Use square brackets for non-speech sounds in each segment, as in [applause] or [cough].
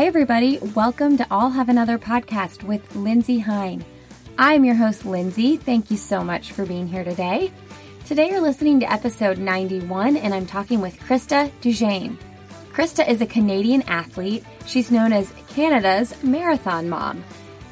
Hi, everybody. Welcome to I'll Have Another podcast with Lindsey Hein. I'm your host, Lindsey. Thank you so much for being here today. Today, you're listening to episode 91, and I'm talking with Krista Duchesne. Krista is a Canadian athlete. She's known as Canada's marathon mom.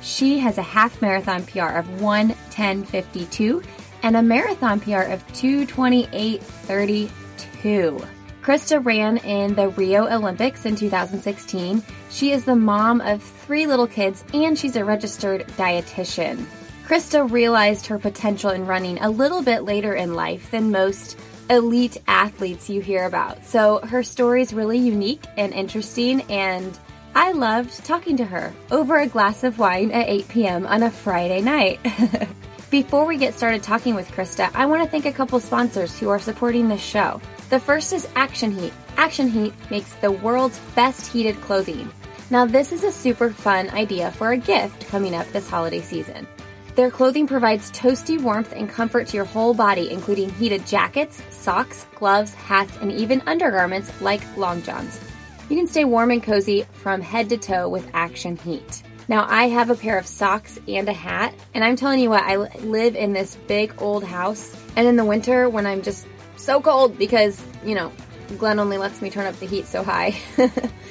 She has a half marathon PR of 110.52 and a marathon PR of 228.32. Krista ran in the Rio Olympics in 2016. She is the mom of three little kids and she's a registered dietitian. Krista realized her potential in running a little bit later in life than most elite athletes you hear about. So her story is really unique and interesting, and I loved talking to her over a glass of wine at 8 p.m. on a Friday night. [laughs] Before we get started talking with Krista, I want to thank a couple sponsors who are supporting this show. The first is Action Heat. Action Heat makes the world's best heated clothing. Now, this is a super fun idea for a gift coming up this holiday season. Their clothing provides toasty warmth and comfort to your whole body, including heated jackets, socks, gloves, hats, and even undergarments like long johns. You can stay warm and cozy from head to toe with Action Heat. Now, I have a pair of socks and a hat, and I'm telling you what, I live in this big old house, and in the winter when I'm just so cold because, you know, Glenn only lets me turn up the heat so high. [laughs]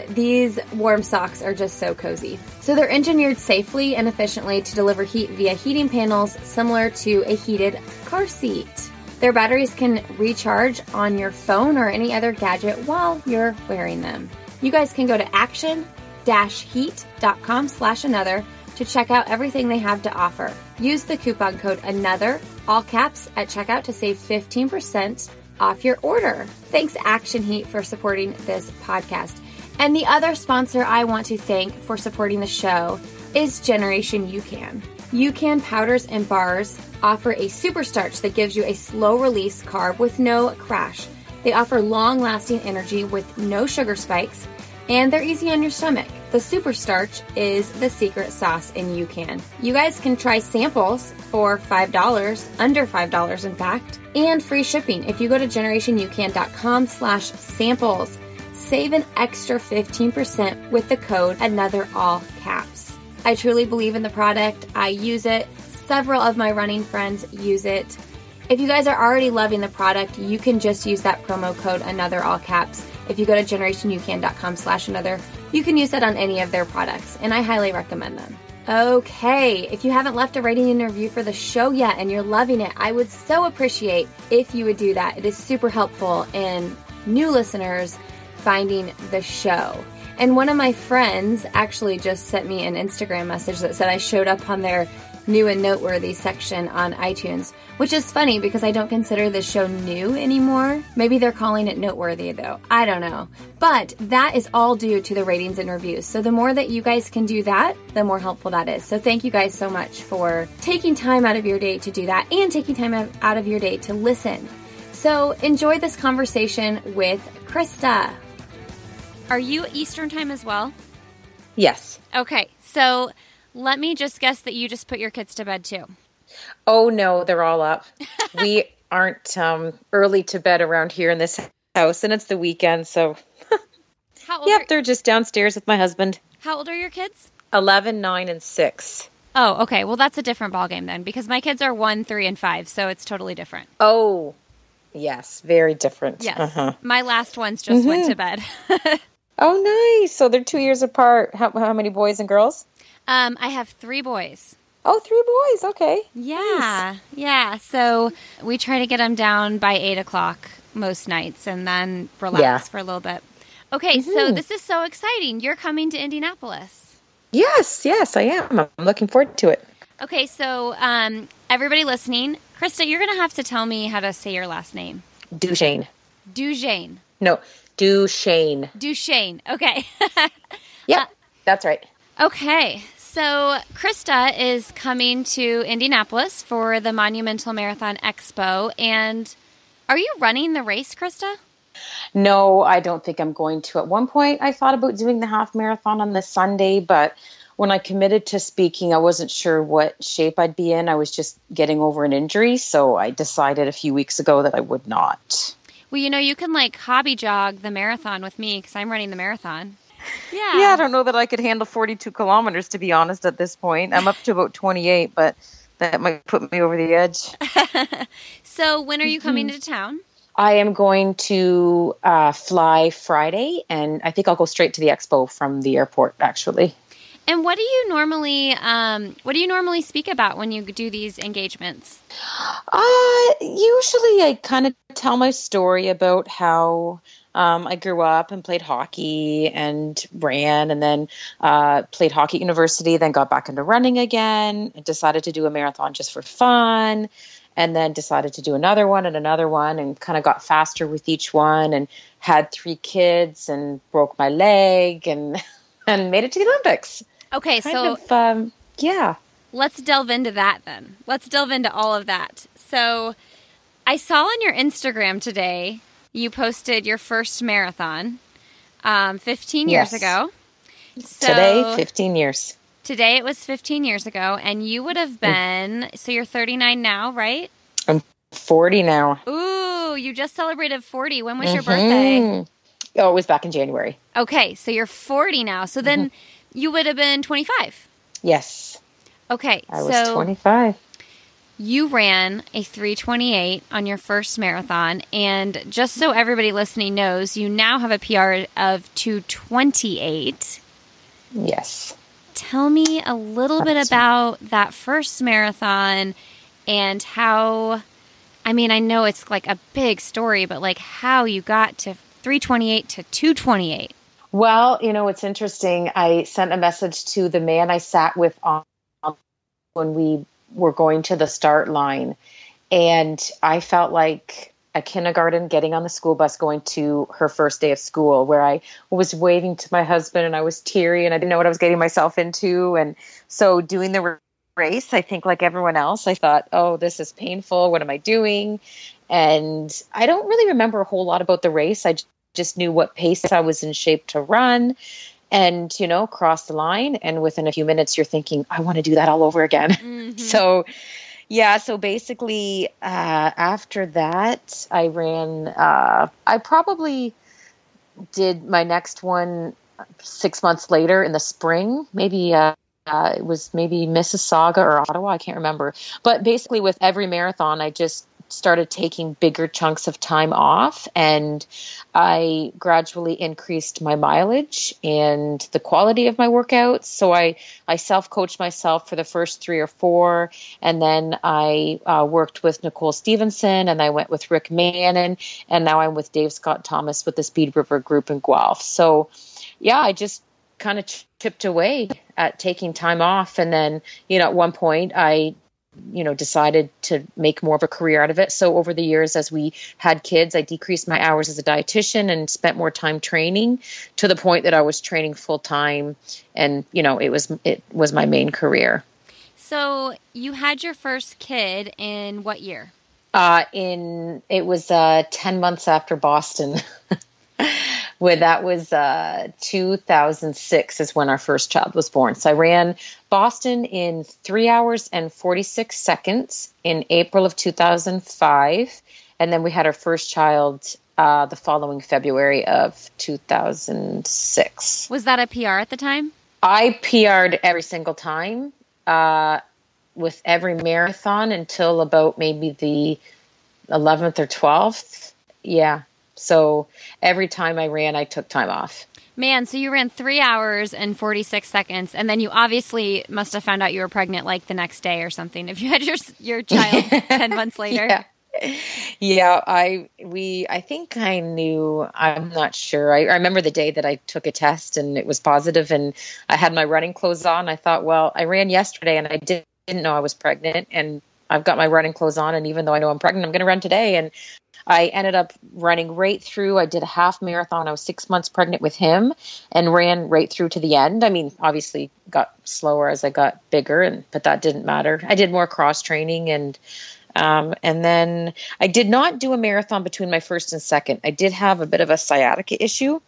These warm socks are just so cozy. So they're engineered safely and efficiently to deliver heat via heating panels similar to a heated car seat. Their batteries can recharge on your phone or any other gadget while you're wearing them. You guys can go to action-heat.com slash another to check out everything they have to offer. Use the coupon code ANOTHER, all caps, at checkout to save 15% off your order. Thanks Action Heat for supporting this podcast. And the other sponsor I want to thank for supporting the show is Generation UCAN. UCAN powders and bars offer a super starch that gives you a slow release carb with no crash. They offer long lasting energy with no sugar spikes, and they're easy on your stomach. The super starch is the secret sauce in UCAN. You guys can try samples for $5, under $5 in fact, and free shipping if you go to generationucan.com slash samples. Save an extra 15% with the code another all caps. I truly believe in the product. I use it. Several of my running friends use it. If you guys are already loving the product, you can just use that promo code another all caps. If you go to generationucan.com slash another, you can use that on any of their products, and I highly recommend them. Okay, if you haven't left a rating and review for the show yet and you're loving it, I would so appreciate if you would do that. It is super helpful in new listeners finding the show. And one of my friends actually just sent me an Instagram message that said I showed up on their new and noteworthy section on iTunes, which is funny because I don't consider this show new anymore. Maybe they're calling it noteworthy though. I don't know. But that is all due to the ratings and reviews. So the more that you guys can do that, the more helpful that is. So thank you guys so much for taking time out of your day to do that and taking time out of your day to listen. So enjoy this conversation with Krista. Are you Eastern time as well? Yes. Okay. So let me just guess that you just put your kids to bed too. Oh no, they're all up. [laughs] we aren't um, early to bed around here in this house, and it's the weekend, so. How old yep, are... they're just downstairs with my husband. How old are your kids? 11, 9, and 6. Oh, okay. Well, that's a different ballgame then, because my kids are 1, 3, and 5, so it's totally different. Oh, yes. Very different. Yes. Uh-huh. My last ones just mm-hmm. went to bed. [laughs] oh, nice. So they're two years apart. How, how many boys and girls? Um, I have three boys. Oh, three boys. Okay. Yeah. Nice. Yeah. So we try to get them down by eight o'clock most nights and then relax yeah. for a little bit. Okay. Mm-hmm. So this is so exciting. You're coming to Indianapolis. Yes. Yes, I am. I'm looking forward to it. Okay. So, um, everybody listening, Krista, you're going to have to tell me how to say your last name. Duchesne. Duchesne. No, Duchesne. Duchesne. Okay. [laughs] yep. Uh, that's right. Okay. So, Krista is coming to Indianapolis for the Monumental Marathon Expo. And are you running the race, Krista? No, I don't think I'm going to. At one point, I thought about doing the half marathon on the Sunday, but when I committed to speaking, I wasn't sure what shape I'd be in. I was just getting over an injury, so I decided a few weeks ago that I would not. Well, you know, you can like hobby jog the marathon with me because I'm running the marathon. Yeah. Yeah, I don't know that I could handle 42 kilometers to be honest at this point. I'm up to about 28, but that might put me over the edge. [laughs] so, when are you coming to town? I am going to uh, fly Friday, and I think I'll go straight to the expo from the airport. Actually, And what do you normally um, what do you normally speak about when you do these engagements? uh, usually I kind of tell my story about how um, I grew up and played hockey and ran, and then uh, played hockey at university. Then got back into running again. And decided to do a marathon just for fun, and then decided to do another one and another one, and kind of got faster with each one. And had three kids and broke my leg and [laughs] and made it to the Olympics. Okay, Kind so of, um, yeah. let's delve into that then. Let's delve into all of that. So, I saw on your Instagram today you posted your first marathon um, 15 years Yes. ago. So, Today, 15 years. Today it was 15 years ago, and you would have mm. been, so you're 39 now, right? I'm 40 now. Ooh, you just celebrated 40. When was your mm-hmm. birthday? Oh, it was back in January. Okay, so you're 40 now. So then mm-hmm. you would have been 25. Yes, Okay, I was so 25. You ran a 328 on your first marathon. And just so everybody listening knows, you now have a PR of 228. Yes. Tell me a little bit That's- about that first marathon and how I mean, I know it's like a big story, but like how you got to 328 to 228. Well, you know, it's interesting. I sent a message to the man I sat with on when we were going to the start line. And I felt like a kindergarten getting on the school bus going to her first day of school where I was waving to my husband and I was teary and I didn't know what I was getting myself into. And so doing the race, I think like everyone else, I thought, oh, this is painful. What am I doing? And I don't really remember a whole lot about the race. I just knew what pace I was in shape to run and, you know, cross the line. And within a few minutes, you're thinking, I want to do that all over again. [laughs] So, yeah, so basically, uh, after that, I ran, uh, I probably did my next one six months later in the spring, maybe. Uh, uh, it was maybe Mississauga or Ottawa, I can't remember. But basically, with every marathon, I just started taking bigger chunks of time off and I gradually increased my mileage and the quality of my workouts. So I, I self coached myself for the first three or four. And then I uh, worked with Nicole Stevenson and I went with Rick Mannon. And now I'm with Dave Scott Thomas with the Speed River Group in Guelph. So yeah, I just kind of chipped away at taking time off. And then, you know, at one point I you know decided to make more of a career out of it. So over the years as we had kids i decreased my hours as a dietitian and spent more time training to the point that i was training full time and you know it was it was my main career. So you had your first kid in what year? uh in it was uh 10 months after boston [laughs] when that was uh 2006 is when our first child was born so i ran boston in 3 hours and 46 seconds in april of 2005 and then we had our first child uh, the following february of 2006 Was that a PR at the time? I PR'd every single time uh, with every marathon until about maybe the 11th or 12th. Yeah. So every time I ran, I took time off. Man, so you ran three hours and 46 seconds, and then you obviously must have found out you were pregnant like the next day or something if you had your, your child [laughs] 10 months later. Yeah. Yeah, I we I think I knew I'm not sure. I, I remember the day that I took a test and it was positive and I had my running clothes on. I thought, well, I ran yesterday and I didn't didn't know I was pregnant and I've got my running clothes on and even though I know I'm pregnant, I'm going to run today and I ended up running right through. I did a half marathon. I was 6 months pregnant with him and ran right through to the end. I mean, obviously got slower as I got bigger and but that didn't matter. I did more cross training and um, and then I did not do a marathon between my first and second. I did have a bit of a sciatica issue.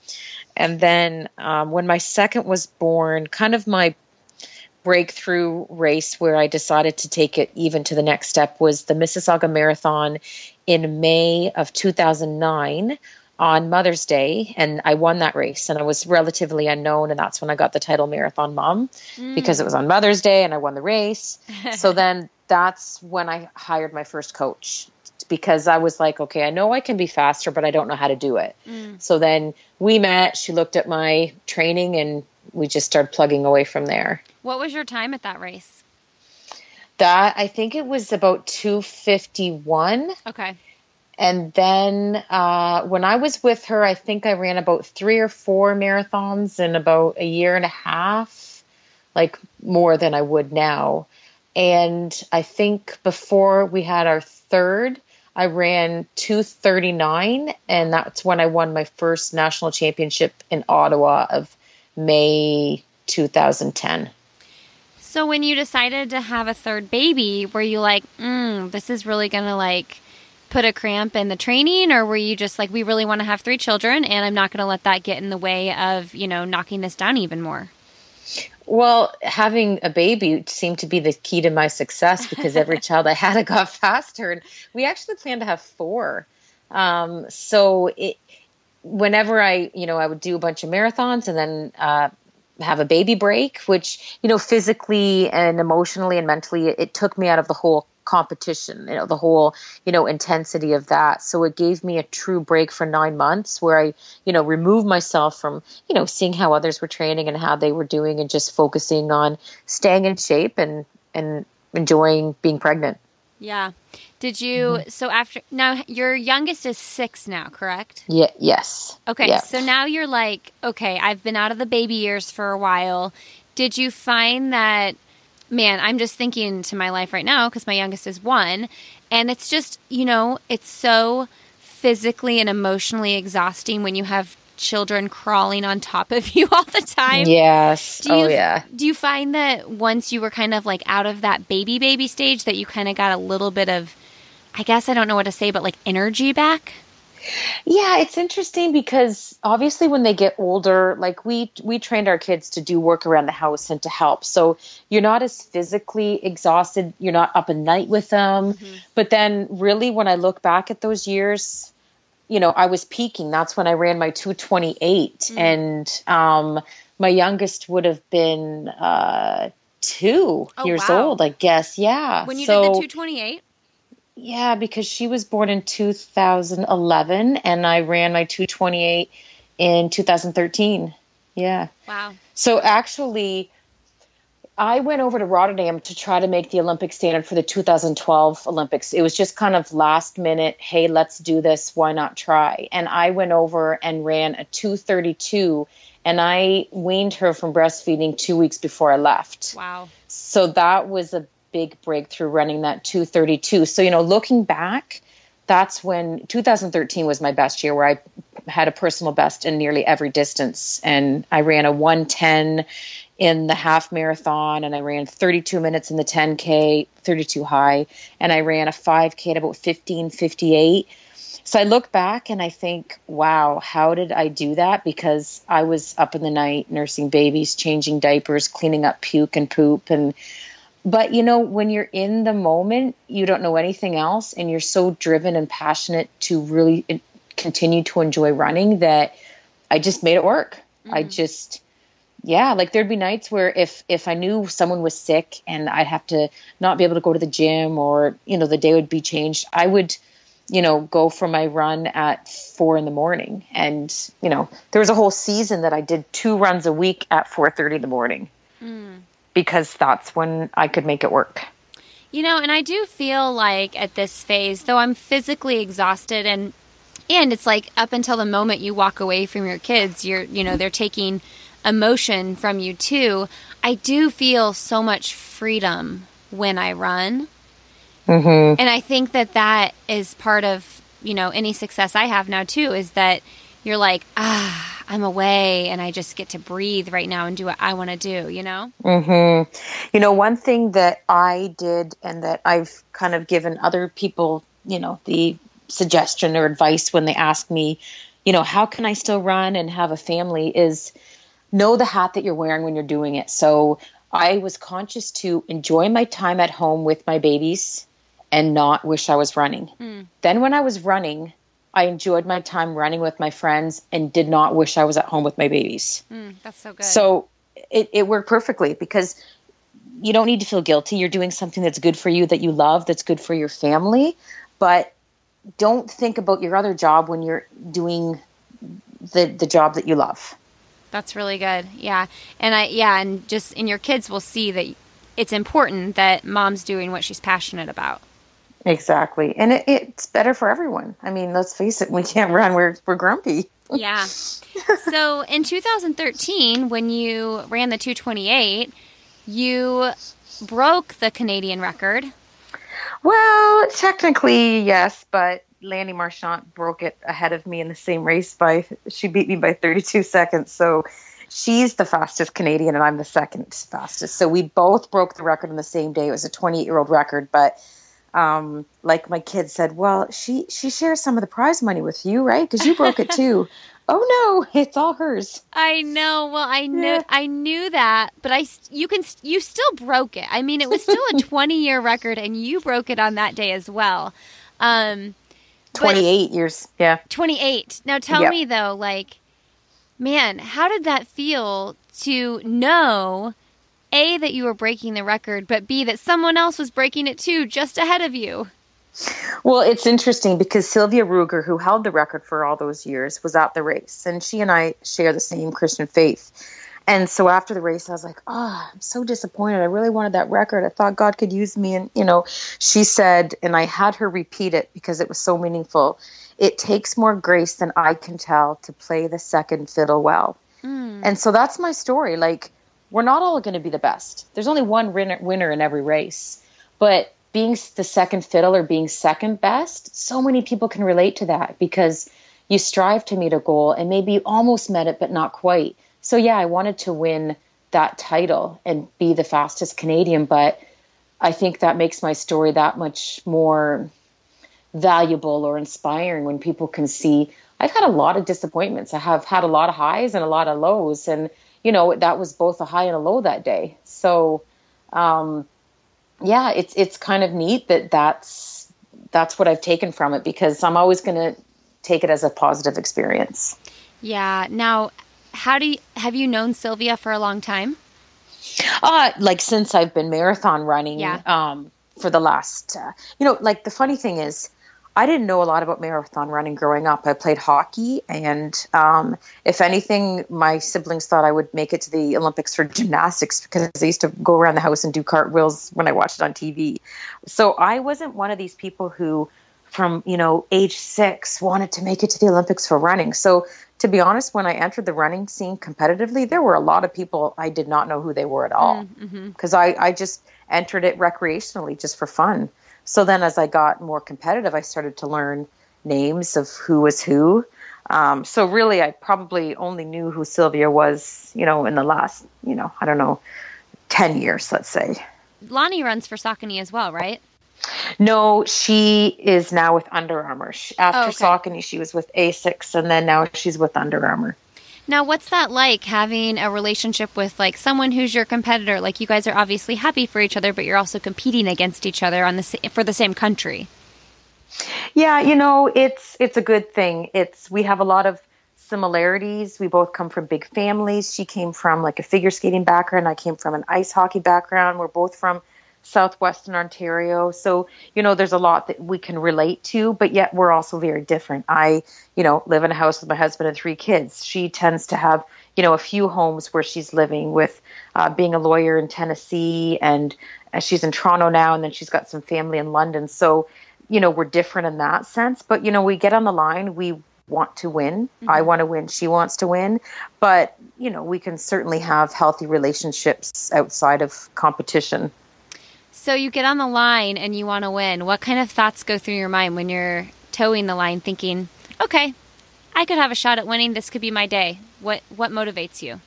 And then um, when my second was born, kind of my breakthrough race where I decided to take it even to the next step was the Mississauga Marathon in May of 2009. on Mother's Day, and I won that race. And I was relatively unknown, and that's when I got the title Marathon Mom mm. because it was on Mother's Day, and I won the race. [laughs] so then that's when I hired my first coach because I was like, okay, I know I can be faster, but I don't know how to do it. Mm. So then we met. She looked at my training, and we just started plugging away from there. What was your time at that race? That I think it was about two fifty one. Okay. And then uh, when I was with her, I think I ran about three or four marathons in about a year and a half, like more than I would now. And I think before we had our third, I ran 239, and that's when I won my first national championship in Ottawa of May 2010. So when you decided to have a third baby, were you like, mm, this is really going to like put a cramp in the training or were you just like we really want to have three children and I'm not going to let that get in the way of, you know, knocking this down even more? Well, having a baby seemed to be the key to my success because every [laughs] child I had, I [laughs] got faster. And we actually planned to have four. Um, so it, whenever I, you know, I would do a bunch of marathons and then uh, have a baby break, which, you know, physically and emotionally and mentally, it, it took me out of the whole competition, you know, the whole, you know, intensity of that. So it gave me a true break for nine months where I, you know, removed myself from, you know, seeing how others were training and how they were doing and just focusing on staying in shape and, and enjoying being pregnant. Yeah. Did you, mm-hmm. so after, now your youngest is six now, correct? Yeah, yes. Okay. Yeah. So now you're like, okay, I've been out of the baby years for a while. Did you find that man, I'm just thinking to my life right now because my youngest is one. And it's just, you know, it's so physically and emotionally exhausting when you have children crawling on top of [laughs] you all the time. Yes. Do you, oh, yeah. Do you find that once you were kind of like out of that baby baby stage that you kind of got a little bit of, I guess I don't know what to say, but like energy back? Yeah, it's interesting because obviously when they get older, like we we trained our kids to do work around the house and to help. So you're not as physically exhausted, you're not up at night with them. Mm-hmm. But then really when I look back at those years, you know, I was peaking. That's when I ran my 228 mm-hmm. and um my youngest would have been uh 2 oh, years wow. old, I guess. Yeah. When you so, did the 228? Yeah, because she was born in 2011 and I ran my 228 in 2013. Yeah. Wow. So actually, I went over to Rotterdam to try to make the Olympic standard for the 2012 Olympics. It was just kind of last minute, hey, let's do this. Why not try? And I went over and ran a 232 and I weaned her from breastfeeding two weeks before I left. Wow. So that was a big breakthrough running that 232. So, you know, looking back, that's when 2013 was my best year where I had a personal best in nearly every distance. And I ran a 110 in the half marathon and I ran 32 minutes in the 10K, 32 high, and I ran a 5K at about 1558. So I look back and I think, wow, how did I do that? Because I was up in the night nursing babies, changing diapers, cleaning up puke and poop, and but you know when you're in the moment you don't know anything else and you're so driven and passionate to really continue to enjoy running that i just made it work mm-hmm. i just yeah like there'd be nights where if if i knew someone was sick and i'd have to not be able to go to the gym or you know the day would be changed i would you know go for my run at four in the morning and you know there was a whole season that i did two runs a week at 4.30 in the morning mm because that's when I could make it work. You know, and I do feel like at this phase, though I'm physically exhausted and and it's like up until the moment you walk away from your kids, you're you know, they're taking emotion from you too. I do feel so much freedom when I run. Mm-hmm. And I think that that is part of, you know, any success I have now too is that you're like, ah, I'm away and I just get to breathe right now and do what I want to do, you know? Mm-hmm. You know, one thing that I did and that I've kind of given other people, you know, the suggestion or advice when they ask me, you know, how can I still run and have a family is know the hat that you're wearing when you're doing it. So I was conscious to enjoy my time at home with my babies and not wish I was running. Mm. Then when I was running, I enjoyed my time running with my friends and did not wish I was at home with my babies. Mm, that's so good. So it, it worked perfectly because you don't need to feel guilty. You're doing something that's good for you, that you love, that's good for your family. But don't think about your other job when you're doing the the job that you love. That's really good. Yeah. And I yeah, and just and your kids will see that it's important that mom's doing what she's passionate about. Exactly. And it, it's better for everyone. I mean, let's face it, we can't run, we're we're grumpy. yeah. [laughs] So in 2013 when you ran the 228, you broke the Canadian record. Well, technically, yes, but Lanni Marchant broke it ahead of me in the same race by she beat me by 32 seconds. So she's the fastest Canadian and I'm the second fastest. So we both broke the record on the same day. It was a 28 year old record, but um, like my kid said, well, she she shares some of the prize money with you, right? Because you broke it too. [laughs] oh no, it's all hers. I know. Well, I knew yeah. I knew that, but I you can you still broke it. I mean, it was still a [laughs] 20 year record, and you broke it on that day as well. Um, 28 years, yeah. 28. Now tell yep. me though, like, man, how did that feel to know? A, that you were breaking the record, but B, that someone else was breaking it too, just ahead of you. Well, it's interesting because Silvia Ruegger, who held the record for all those years, was at the race, and she and I share the same Christian faith. And so after the race, I was like, "Oh, I'm so disappointed. I really wanted that record. I thought God could use me." And you know, she said, and I had her repeat it because it was so meaningful. It takes more grace than I can tell to play the second fiddle well. Mm. And so that's my story. Like, we're not all going to be the best. There's only one winner in every race, but being the second fiddle or being second best, so many people can relate to that because you strive to meet a goal and maybe you almost met it, but not quite. So, yeah, I wanted to win that title and be the fastest Canadian, but I think that makes my story that much more valuable or inspiring when people can see I've had a lot of disappointments. I have had a lot of highs and a lot of lows. And, you know, that was both a high and a low that day. So, um, yeah, it's it's kind of neat that that's that's what I've taken from it because I'm always going to take it as a positive experience. Yeah. Now, how do you, have you known Silvia for a long time? Uh, like since I've been marathon running. Yeah. Um, for the last, uh, you know, like the funny thing is, I didn't know a lot about marathon running growing up. I played hockey, and um, if anything, my siblings thought I would make it to the Olympics for gymnastics because they used to go around the house and do cartwheels when I watched it on TV. So I wasn't one of these people who, from you know age six, wanted to make it to the Olympics for running. So to be honest, when I entered the running scene competitively, there were a lot of people I did not know who they were at all because mm-hmm. I, I just entered it recreationally just for fun. So then, as I got more competitive, I started to learn names of who was who. Um, so really, I probably only knew who Silvia was, you know, in the last, you know, I don't know, ten years, let's say. Lanni runs for Saucony as well, right? No, she is now with Under Armour. After oh, okay. Saucony, she was with Asics, and then now she's with Under Armour. Now, what's that like having a relationship with like someone who's your competitor? Like you guys are obviously happy for each other, but you're also competing against each other on the for the same country. Yeah, you know, it's it's a good thing. It's we have a lot of similarities. We both come from big families. She came from like a figure skating background. I came from an ice hockey background. We're both from southwestern Ontario. So, you know, there's a lot that we can relate to, but yet we're also very different. I, you know, live in a house with my husband and three kids. She tends to have, you know, a few homes where she's living with uh, being a lawyer in Tennessee and uh, she's in Toronto now and then she's got some family in London. So, you know, we're different in that sense, but you know, we get on the line, we want to win. Mm-hmm. I want to win, she wants to win, but you know, we can certainly have healthy relationships outside of competition. So you get on the line and you want to win. What kind of thoughts go through your mind when you're toeing the line thinking, "Okay, I could have a shot at winning. This could be my day." What what motivates you?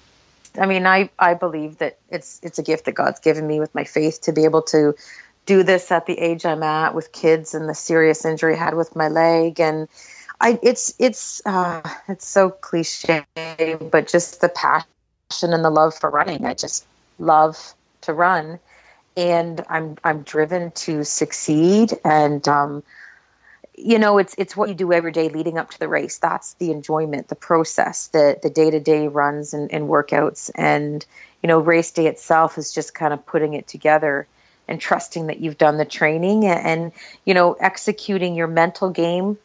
I mean, I I believe that it's it's a gift that God's given me with my faith to be able to do this at the age I'm at with kids and the serious injury I had with my leg and I it's it's uh it's so cliche but just the passion and the love for running. I just love to run and I'm I'm driven to succeed. And um, you know, it's it's what you do every day leading up to the race. That's the enjoyment, the process, the the day to day runs and, and workouts, and you know, race day itself is just kind of putting it together and trusting that you've done the training and, and you know executing your mental game,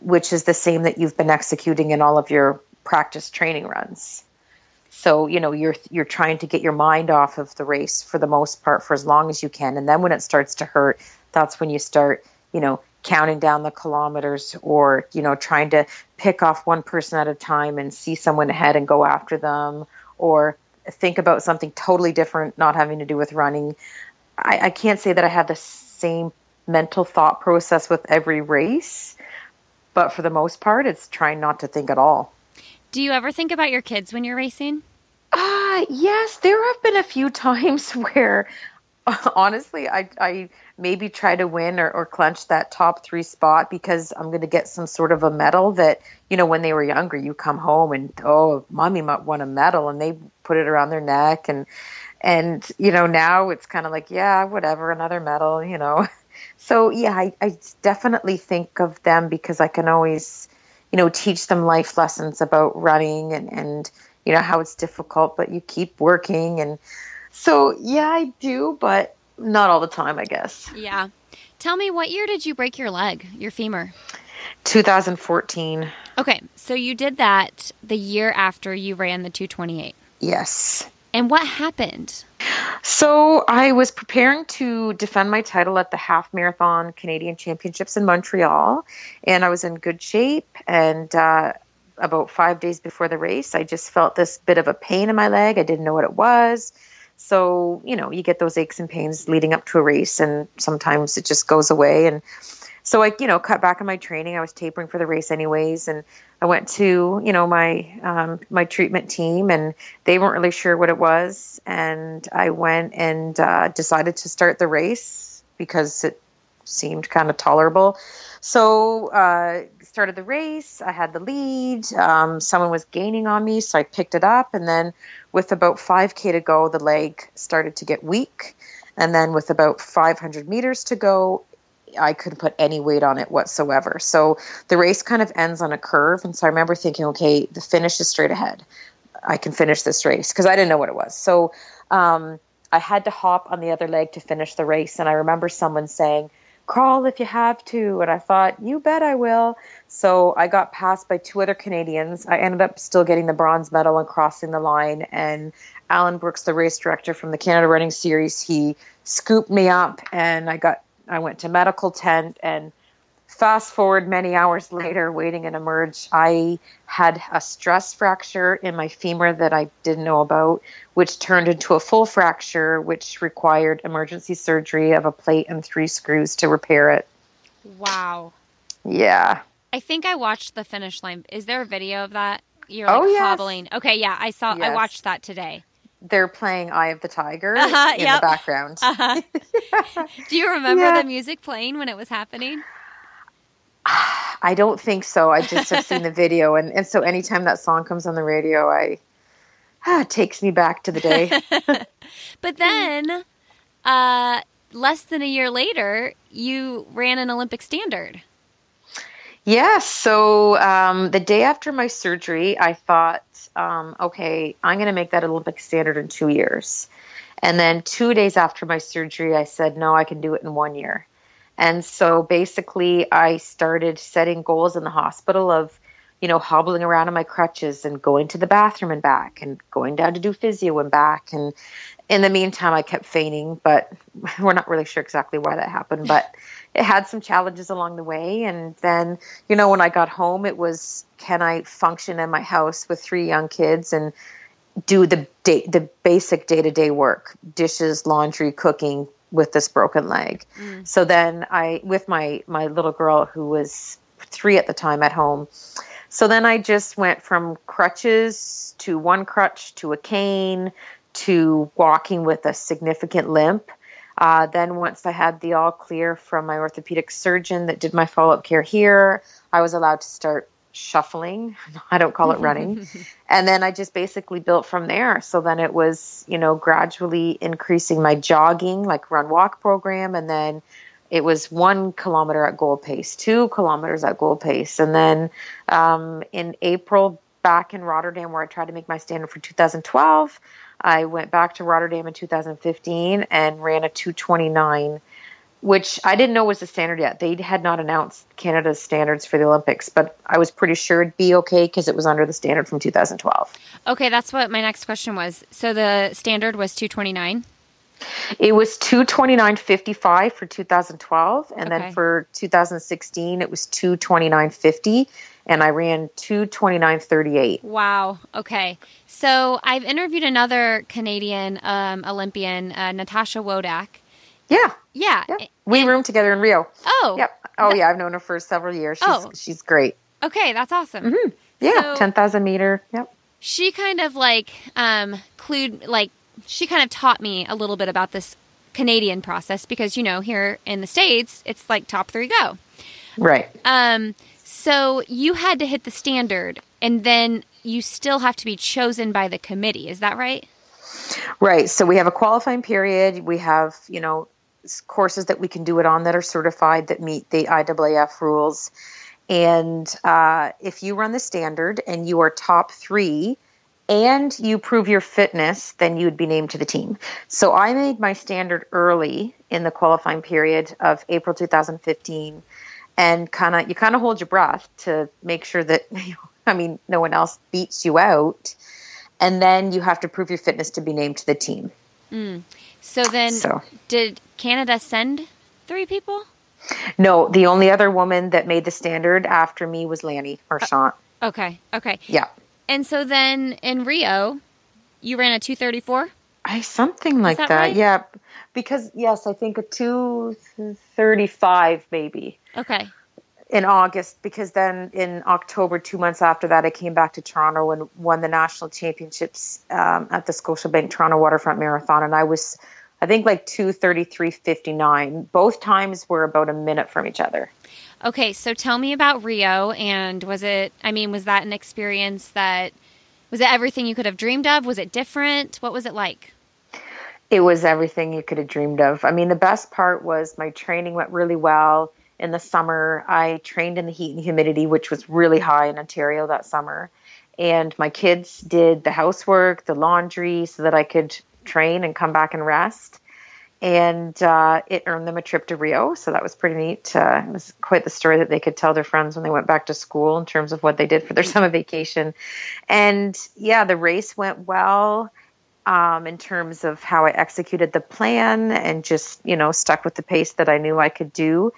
which is the same that you've been executing in all of your practice training runs. So you know you're you're trying to get your mind off of the race for the most part for as long as you can, and then when it starts to hurt, that's when you start you know counting down the kilometers or you know trying to pick off one person at a time and see someone ahead and go after them or think about something totally different not having to do with running. I, I can't say that i have the same mental thought process with every race but for the most part it's trying not to think at all do you ever think about your kids when you're racing uh yes there have been a few times [laughs] where honestly i i maybe try to win or, or clench that top three spot because I'm going to get some sort of a medal that, you know, when they were younger, you come home and, oh, mommy might won a medal and they put it around their neck. And, and, you know, now it's kind of like, yeah, whatever, another medal, you know. [laughs] So, yeah, I, I definitely think of them because I can always, you know, teach them life lessons about running and, and, you know, how it's difficult, but you keep working. And so, yeah, I do, but not all the time, I guess. Yeah. Tell me, what year did you break your leg, your femur? 2014. Okay, so you did that the year after you ran the 228. Yes. And what happened? So I was preparing to defend my title at the half marathon Canadian Championships in Montreal, and I was in good shape. And uh, about five days before the race, I just felt this bit of a pain in my leg. I didn't know what it was. So, you know, you get those aches and pains leading up to a race, and sometimes it just goes away. And so I, you know, cut back on my training. I was tapering for the race anyways, and I went to, you know, my um, my treatment team, and they weren't really sure what it was. And I went and uh, decided to start the race because it seemed kind of tolerable. So uh, started the race. I had the lead. Um, someone was gaining on me, so I picked it up, and then with about 5K to go, the leg started to get weak. And then with about 500 meters to go, I couldn't put any weight on it whatsoever. So the race kind of ends on a curve. And so I remember thinking, okay, the finish is straight ahead. I can finish this race because I didn't know what it was. So um, I had to hop on the other leg to finish the race. And I remember someone saying, crawl if you have to. And I thought, you bet I will. So I got passed by two other Canadians. I ended up still getting the bronze medal and crossing the line. And Alan Brookes, the race director from the Canada Running Series, he scooped me up and I got I went to medical tent and fast forward many hours later waiting in emerge i had a stress fracture in my femur that i didn't know about which turned into a full fracture which required emergency surgery of a plate and three screws to repair it. Wow. Yeah. I think i watched the finish line. Is there a video of that? You're oh, like oh, yes. hobbling. Okay yeah i saw yes. i watched that today they're playing Eye of the Tiger uh-huh, in yep. the background. Uh-huh. yeah. [laughs] Do you remember yeah. the music playing when it was happening? [sighs] I don't think so. I just have seen the video, and, and so anytime that song comes on the radio, I ah, [sighs] it takes me back to the day. [laughs] but then, uh, less than a year later, you ran an Olympic standard. Yes. So um, the day after my surgery, I thought, um, okay, I'm going to make that Olympic standard in two years. And then two days after my surgery, I said, no, I can do it in one year. And so basically, I started setting goals in the hospital of, you know, hobbling around on my crutches and going to the bathroom and back and going down to do physio and back. And in the meantime, I kept fainting, but [laughs] we're not really sure exactly why that happened. But it had some challenges along the way. And then, you know, when I got home, it was can I function in my house with three young kids and do the day, the basic day to day work, dishes, laundry, cooking, with this broken leg. Mm. So then I, with my my little girl who was three at the time at home. So then I just went from crutches to one crutch to a cane to walking with a significant limp. Uh, then once I had the all clear from my orthopedic surgeon that did my follow up care here, I was allowed to start shuffling. [laughs] I don't call it running. [laughs] and then I just basically built from there. So then it was, you know, gradually increasing my jogging, like run walk program, and then it was one kilometer at goal pace, two kilometers at goal pace. And then um, in April, back in Rotterdam, where I tried to make my standard for 2012, I went back to Rotterdam in 2015 and ran a 229 which I didn't know was the standard yet. They had not announced Canada's standards for the Olympics, but I was pretty sure it'd be okay because it was under the standard from 2012. Okay, that's what my next question was. So the standard was 229? It was 229.55 for 2012, and okay. then for 2016 it was 229.50 and I ran 229.38. Wow. Okay. So I've interviewed another Canadian um, Olympian, uh, Natasha Wodak. Yeah. Yeah. yeah. We and, roomed together in Rio. Oh. Yep. Oh, yeah. I've known her for several years. She's, oh. she's great. Okay. That's awesome. Mm-hmm. Yeah. So 10,000 meter. Yep. She kind of like um, clued, like, she kind of taught me a little bit about this Canadian process because, you know, here in the States, it's like top three go. Right. Um, so you had to hit the standard and then you still have to be chosen by the committee. Is that right? Right. So we have a qualifying period. We have, you know, courses that we can do it on that are certified that meet the IAAF rules. And uh, if you run the standard and you are top three, and you prove your fitness, then you would be named to the team. So I made my standard early in the qualifying period of April 2015 and kind of you kind of hold your breath to make sure that [laughs] I mean no one else beats you out and then you have to prove your fitness to be named to the team. Mm. So then so. did Canada send 3 people? No, the only other woman that made the standard after me was Lanni Marchant. Uh, okay. Okay. Yeah. And so then in Rio, you ran a 234? I something like that. that. Right? Yeah. Because yes, I think a 235 maybe. Okay. In August because then in October 2 months after that I came back to Toronto and won the national championships um, at the Scotiabank Toronto Waterfront Marathon and I was I think like 233.59. Both times were about a minute from each other. Okay, so tell me about Rio and was it I mean was that an experience that was it everything you could have dreamed of? Was it different? What was it like? It was everything you could have dreamed of. I mean, the best part was my training went really well. In the summer, I trained in the heat and humidity, which was really high in Ontario that summer. And my kids did the housework, the laundry, so that I could train and come back and rest and uh, it earned them a trip to Rio. So that was pretty neat. Uh, it was quite the story that they could tell their friends when they went back to school in terms of what they did for their [laughs] summer vacation. And yeah, the race went well um, in terms of how I executed the plan and just, you know, stuck with the pace that I knew I could do.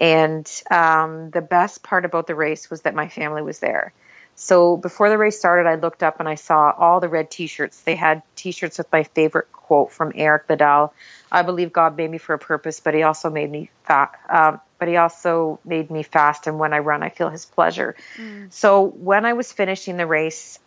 And um, the best part about the race was that my family was there. So before the race started, I looked up and I saw all the red T-shirts. They had T-shirts with my favorite quote from Eric Liddell. I believe God made me for a purpose, but He also made me fat. Um, but He also made me fast, and when I run, I feel His pleasure. Mm. So when I was finishing the race,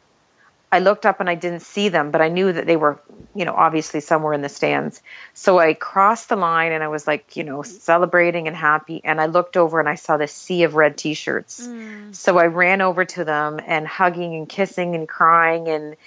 I looked up and I didn't see them, but I knew that they were, you know, obviously somewhere in the stands. So I crossed the line and I was like, you know, celebrating and happy. And I looked over and I saw this sea of red T-shirts. Mm. So I ran over to them and hugging and kissing and crying and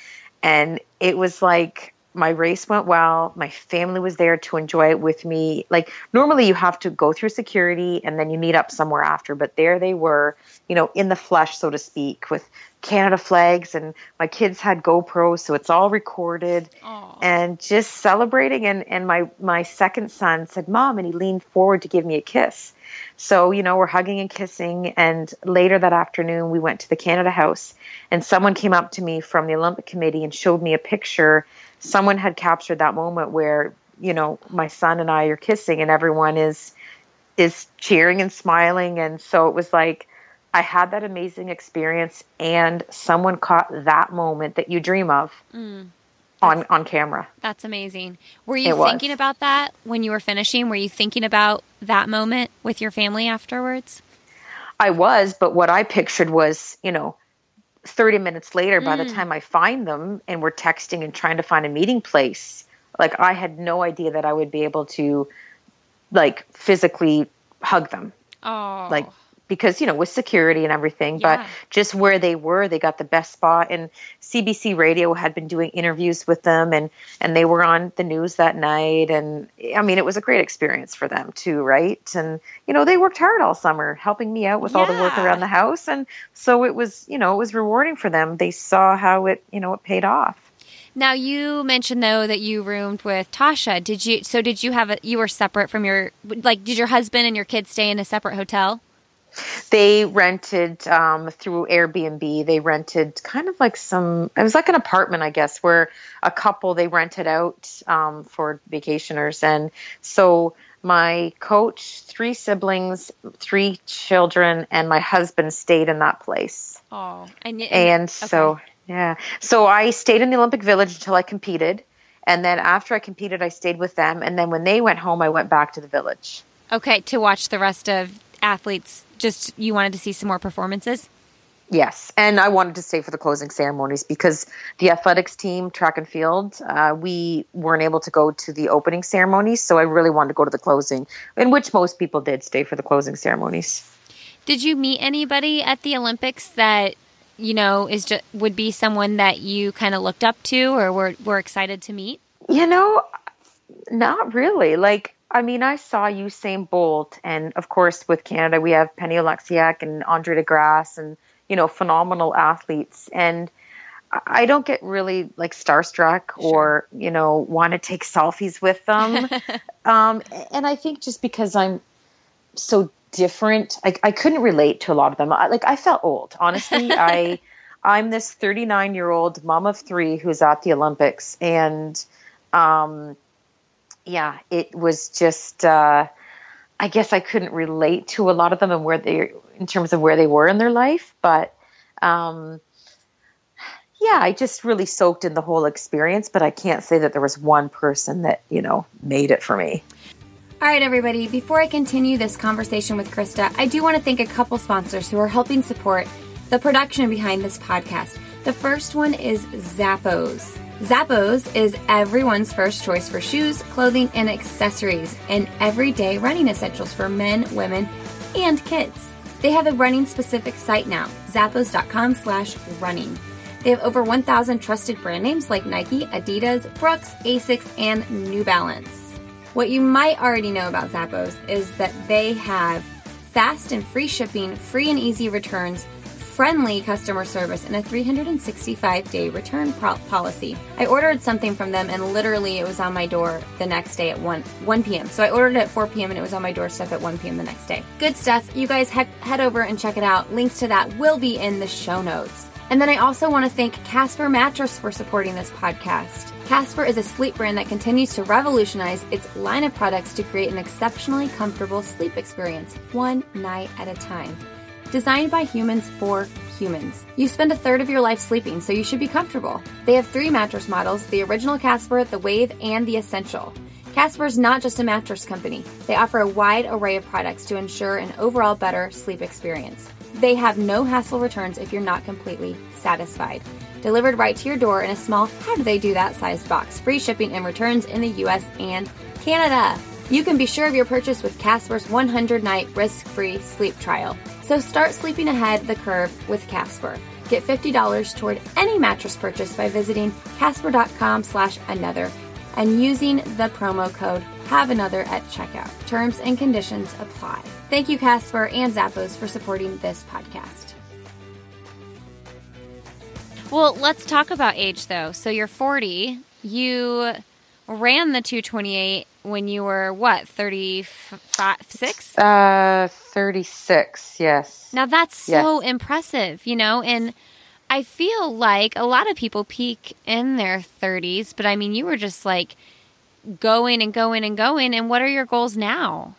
and it was like my race went well. My family was there to enjoy it with me. Like normally you have to go through security and then you meet up somewhere after, but there they were, you know, in the flesh, so to speak, with Canada flags and my kids had GoPros, so it's all recorded Aww. and just celebrating. And, and my, my second son said, mom, and he leaned forward to give me a kiss. So, you know, we're hugging and kissing. And later that afternoon, we went to the Canada House and someone came up to me from the Olympic Committee and showed me a picture someone had captured that moment where you know my son and I are kissing and everyone is is cheering and smiling and so it was like I had that amazing experience and someone caught that moment that you dream of mm, on on camera. That's amazing. Were you it thinking was. about that when you were finishing? Were you thinking about that moment with your family afterwards? I was, but what I pictured was, you know, 30 minutes later, by the mm. time I find them and we're texting and trying to find a meeting place, like I had no idea that I would be able to like physically hug them. Oh. Like because you know with security and everything Yeah. but just where they were they got the best spot and cbc radio had been doing interviews with them and and they were on the news that night and i mean it was a great experience for them too right and you know they worked hard all summer helping me out with all the work around the house and so it was you know it was rewarding for them they saw how it you know it paid off Now you mentioned though that you roomed with Tasha. Did you? So did you have a? You were separate from your like? Did your husband and your kids stay in a separate hotel? They rented um, through Airbnb. They rented kind of like some. It was like an apartment, I guess, where a couple they rented out um, for vacationers, and so my coach, three siblings, three children, and my husband stayed in that place. Oh, and, And so, okay. yeah, so I stayed in the Olympic Village until I competed, and then after I competed, I stayed with them, and then when they went home, I went back to the village. okay to watch the rest of athletes. Just you wanted to see some more performances. Yes, and I wanted to stay for the closing ceremonies because the athletics team, track and field, uh, we weren't able to go to the opening ceremonies, so I really wanted to go to the closing, in which most people did stay for the closing ceremonies. Did you meet anybody at the Olympics that you know is just would be someone that you kind of looked up to or were were excited to meet? You know, not really. Like, I mean, I saw Usain Bolt, and of course, with Canada, we have Penny Oleksiak and Andre De Grasse, and you know, phenomenal athletes. And I- don't get really like starstruck or you know want to take selfies with them. [laughs] um, and I think just because I'm so different, I, I couldn't relate to a lot of them. I, like, I felt old, honestly. [laughs] I I'm this 39 year old mom of three who's at the Olympics, and um, yeah, it was just. Uh, I guess I couldn't relate to a lot of them and where they, in terms of where they were in their life, but um, yeah, I just really soaked in the whole experience. But I can't say that there was one person that you know made it for me. All right, everybody, before I continue this conversation with Krista, I do want to thank a couple sponsors who are helping support the production behind this podcast. The first one is Zappos. Zappos is everyone's first choice for shoes, clothing, and accessories, and everyday running essentials for men, women, and kids. They have a running specific site now, zappos.com slash running. They have over 1,000 trusted brand names like Nike, Adidas, Brooks, Asics, and New Balance. What you might already know about Zappos is that they have fast and free shipping, free and easy returns, friendly customer service, and a 365 day return policy. I ordered something from them and literally it was on my door the next day at 1, 1 p.m. So I ordered it at 4 p.m. and it was on my doorstep at 1 p.m. the next day. Good stuff. You guys head, head over and check it out. Links to that will be in the show notes. And then I also want to thank Casper Mattress for supporting this podcast. Casper is a sleep brand that continues to revolutionize its line of products to create an exceptionally comfortable sleep experience, one night at a time. Designed by humans for humans. You spend a third of your life sleeping, so you should be comfortable. They have three mattress models the original Casper, the Wave, and the Essential. Casper is not just a mattress company, they offer a wide array of products to ensure an overall better sleep experience. They have no hassle returns if you're not completely satisfied. Delivered right to your door in a small, how do they do that sized box? Free shipping and returns in the US and Canada. You can be sure of your purchase with Casper's 100 night risk free sleep trial. So start sleeping ahead the curve with Casper. Get $50 toward any mattress purchase by visiting casper.com slash another and using the promo code have another at checkout. Terms and conditions apply. Thank you, Casper and Zappos, for supporting this podcast. Well, let's talk about age though. So you're 40. You ran the 228 when you were what, 36? Uh, 36, yes. Now that's so impressive, you know, and I feel like a lot of people peak in their 30s, but I mean, you were just like going and going and going. And what are your goals now?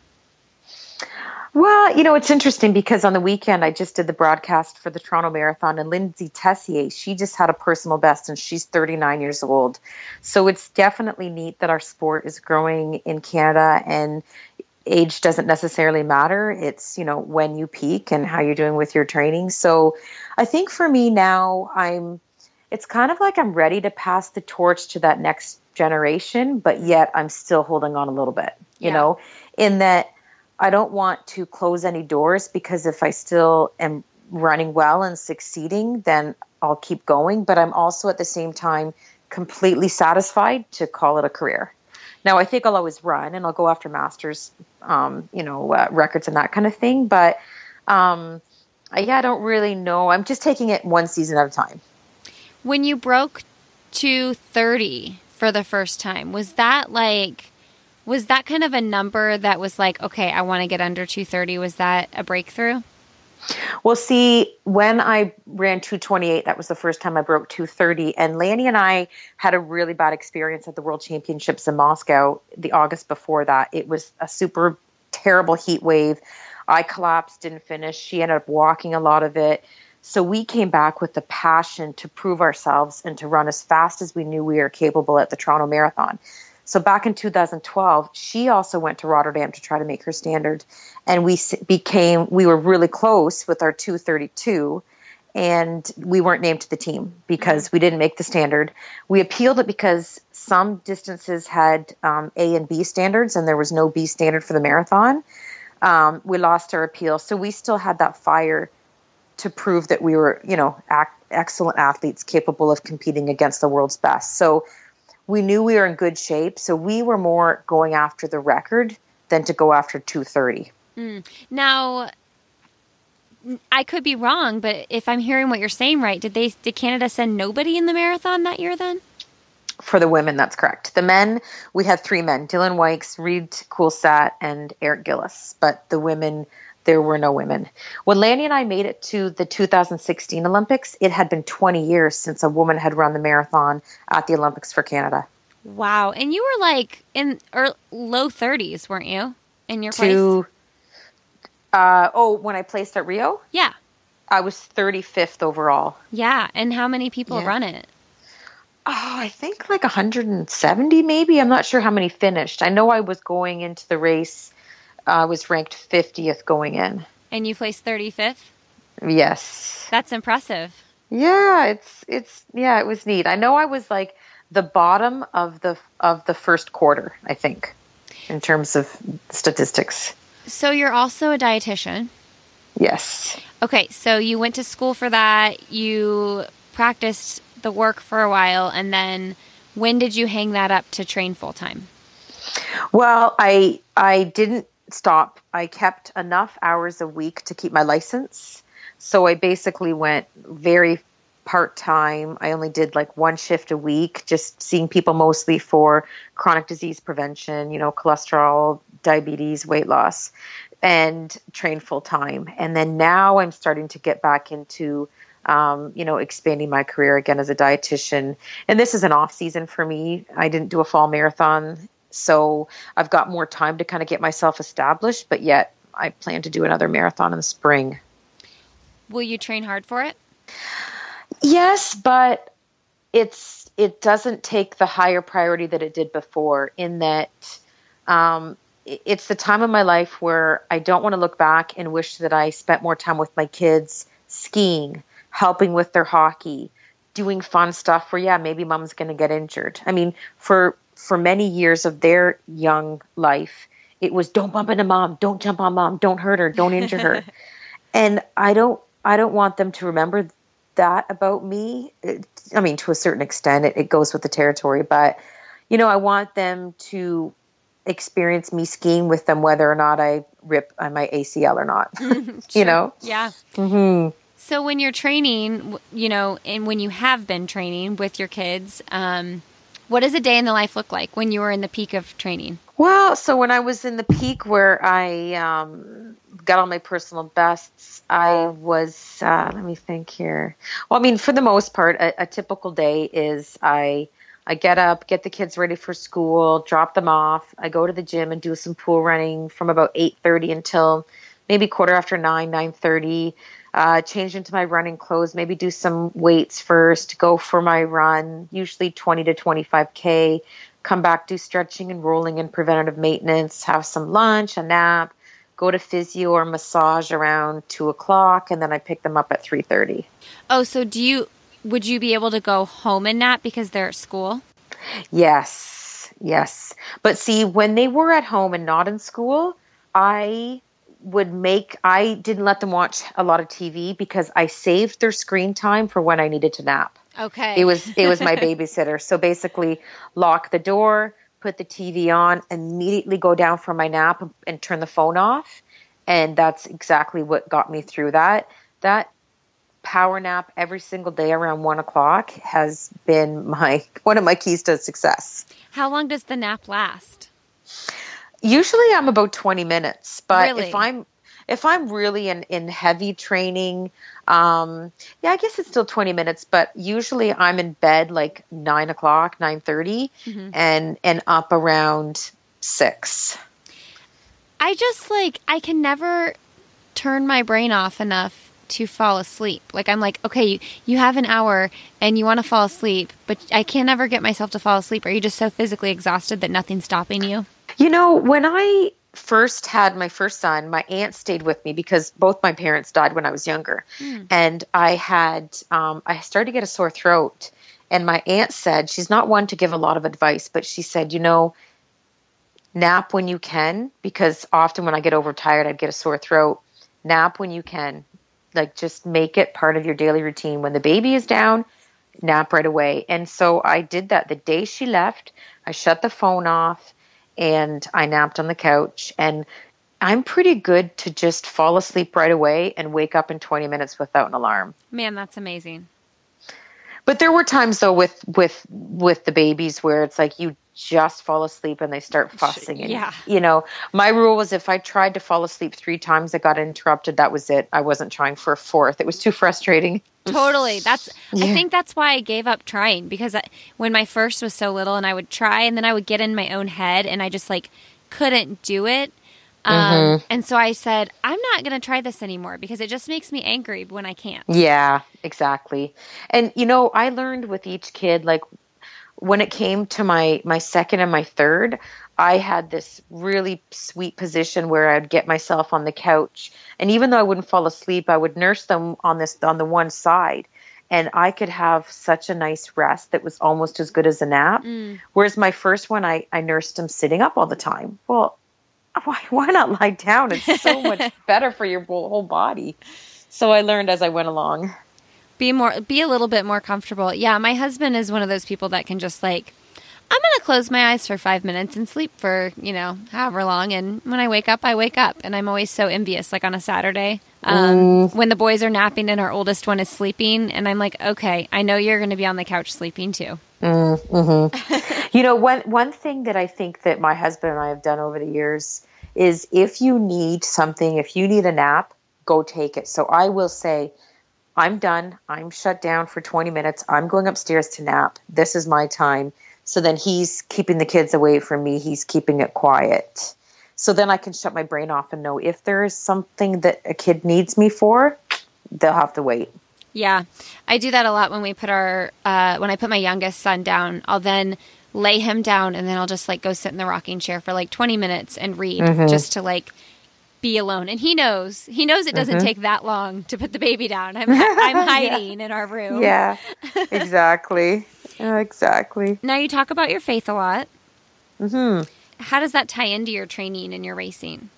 Well, you know, it's interesting because on the weekend I just did the broadcast for the Toronto Marathon and Lyndsay Tessier, she just had a personal best and she's 39 years old. So it's definitely neat that our sport is growing in Canada and age doesn't necessarily matter. It's, you know, when you peak and how you're doing with your training. So I think for me now, I'm, it's kind of like I'm ready to pass the torch to that next generation, but yet I'm still holding on a little bit, you Yeah. know, in that I don't want to close any doors because if I still am running well and succeeding, then I'll keep going. But I'm also at the same time completely satisfied to call it a career. Now, I think I'll always run and I'll go after masters, um, you know, uh, records and that kind of thing. But um, yeah, I don't really know. I'm just taking it one season at a time. When you broke to 30 for the first time, was that like, was that kind of a number that was like, okay, I want to get under 230? Was that a breakthrough? Well, see, when I ran 228, that was the first time I broke 230. And Lanni and I had a really bad experience at the World Championships in Moscow the August before that. It was a super terrible heat wave. I collapsed, didn't finish. She ended up walking a lot of it. So we came back with the passion to prove ourselves and to run as fast as we knew we were capable at the Toronto Marathon. So back in 2012, she also went to Rotterdam to try to make her standard, and we became we were really close with our 232, and we weren't named to the team because we didn't make the standard. We appealed it because some distances had um, A and B standards, and there was no B standard for the marathon. Um, we lost our appeal, so we still had that fire to prove that we were, you know, excellent athletes capable of competing against the world's best. So we knew we were in good shape, so we were more going after the record than to go after 230. Mm. Now, I could be wrong, but if I'm hearing what you're saying right, did they did Canada send nobody in the marathon that year then? For the women, that's correct. The men, we had three men: Dylan Wykes, Reid Coolsaet, and Eric Gillis. But the women, there were no women. When Lanni and I made it to the 2016 Olympics, it had been 20 years since a woman had run the marathon at the Olympics for Canada. Wow. And you were like in early, low 30s, weren't you? In your to, place? Uh, oh, when I placed at Rio? Yeah. I was 35th overall. Yeah. And how many people yeah. run it? Oh, I think like 170 maybe. I'm not sure how many finished. I know I was going into the race I was ranked 50th going in. And you placed 35th? Yes. That's impressive. Yeah, it's it's yeah, it was neat. I know I was like the bottom of the of the first quarter, I think, in terms of statistics. So you're also a dietitian? Yes. Okay, so you went to school for that. You practiced the work for a while and then when did you hang that up to train full time? Well, I I didn't stop. I kept enough hours a week to keep my license. So I basically went very part time. I only did like one shift a week, just seeing people mostly for chronic disease prevention, you know, cholesterol, diabetes, weight loss, and train full time. And then now I'm starting to get back into um, you know, expanding my career again as a dietitian. And this is an off season for me. I didn't do a fall marathon so I've got more time to kind of get myself established, but yet I plan to do another marathon in the spring. Will you train hard for it? Yes, but it's it doesn't take the higher priority that it did before in that um, it's the time of my life where I don't want to look back and wish that I spent more time with my kids skiing, helping with their hockey, doing fun stuff where yeah, maybe mom's going to get injured. I mean, for for many years of their young life, it was don't bump into mom, don't jump on mom, don't hurt her, don't injure her. [laughs] and I don't I don't want them to remember that about me. It, I mean, to a certain extent, it, it goes with the territory, but you know, I want them to experience me skiing with them, whether or not I rip my ACL or not. sure. [laughs] [laughs] You know? Yeah. Mm-hmm. So when you're training, you know, and when you have been training with your kids, um, what does a day in the life look like when you were in the peak of training? Well, so when I was in the peak where I um, got all my personal bests, I was, uh, let me think here. Well, I mean, for the most part, a, a typical day is I. I get up, get the kids ready for school, drop them off. I go to the gym and do some pool running from about 8:30 until maybe quarter after 9, 9:30 uh, change into my running clothes, maybe do some weights first, go for my run, usually 20 to 25K, come back, do stretching and rolling and preventative maintenance, have some lunch, a nap, go to physio or massage around two o'clock, and then I pick them up at 3.30. Oh, so do you, would you be able to go home and nap because they're at school? Yes, yes. But see, when they were at home and not in school, I would make I didn't let them watch a lot of TV because I saved their screen time for when I needed to nap. Okay. It was it was my [laughs] babysitter. So basically lock the door, put the TV on, immediately go down for my nap and, and turn the phone off. And that's exactly what got me through that. That power nap every single day around one o'clock has been my [laughs] one of my keys to success. How long does the nap last? Usually I'm about 20 minutes, but Really? if I'm if I'm really in, in heavy training, um, yeah, I guess it's still 20 minutes, but usually I'm in bed like nine o'clock, 9.30 Mm-hmm. and, and up around six. I just like I can never turn my brain off enough to fall asleep. Like I'm like, okay, you, you have an hour and you want to fall asleep, but I can never get myself to fall asleep. Are you just so physically exhausted that nothing's stopping you? You know, when I first had my first son, my aunt stayed with me because both my parents died when I was younger. And I had, um, I started to get a sore throat. And my aunt said, she's not one to give a lot of advice, but she said, you know, nap when you can, because often when I get overtired, I'd get a sore throat. Nap when you can. Like, just make it part of your daily routine. When the baby is down, nap right away. And so I did that the day she left. I shut the phone off and I napped on the couch. And I'm pretty good to just fall asleep right away and wake up in 20 minutes without an alarm. Man, that's amazing. But there were times though with with with the babies where it's like you just fall asleep and they start fussing and yeah. you know my rule was if i tried to fall asleep three times i got interrupted that was it i wasn't trying for a fourth it was too frustrating Totally. [laughs] That's I think that's why I gave up trying because I, when my first was so little and I would try and then I would get in my own head and I just like couldn't do it. Um, And so I said, I'm not going to try this anymore because it just makes me angry when I can't. Yeah, exactly. And you know, I learned with each kid like when it came to my my second and my third, I had this really sweet position where I'd get myself on the couch and even though I wouldn't fall asleep, I would nurse them on this on the one side and I could have such a nice rest that was almost as good as a nap. Whereas my first one I I nursed him sitting up all the time. Well, why why not lie down? It's so much [laughs] better for your whole whole body. So I learned as I went along. Be more be a little bit more comfortable. Yeah, my husband is one of those people that can just like I'm going to close my eyes for 5 minutes and sleep for, you know, however long and when I wake up, I wake up and I'm always so envious like on a Saturday. Um, when the boys are napping and our oldest one is sleeping and I'm like, "Okay, I know you're going to be on the couch sleeping too." Mm-hmm. You know, one one thing that I think that my husband and I have done over the years is if you need something, if you need a nap, go take it. So I will say, I'm done. I'm shut down for 20 minutes. I'm going upstairs to nap. This is my time. So then he's keeping the kids away from me. He's keeping it quiet. So then I can shut my brain off and know if there is something that a kid needs me for, they'll have to wait. Yeah, I do that a lot when we put our uh, when I put my youngest son down. I'll then lay him down and then I'll just like go sit in the rocking chair for like 20 minutes and read just to like be alone. And he knows he knows it doesn't take that long to put the baby down. I'm I'm [laughs] hiding in our room. Yeah, [laughs] exactly. exactly. Now you talk about your faith a lot. Mm-hmm. How does that tie into your training and your racing?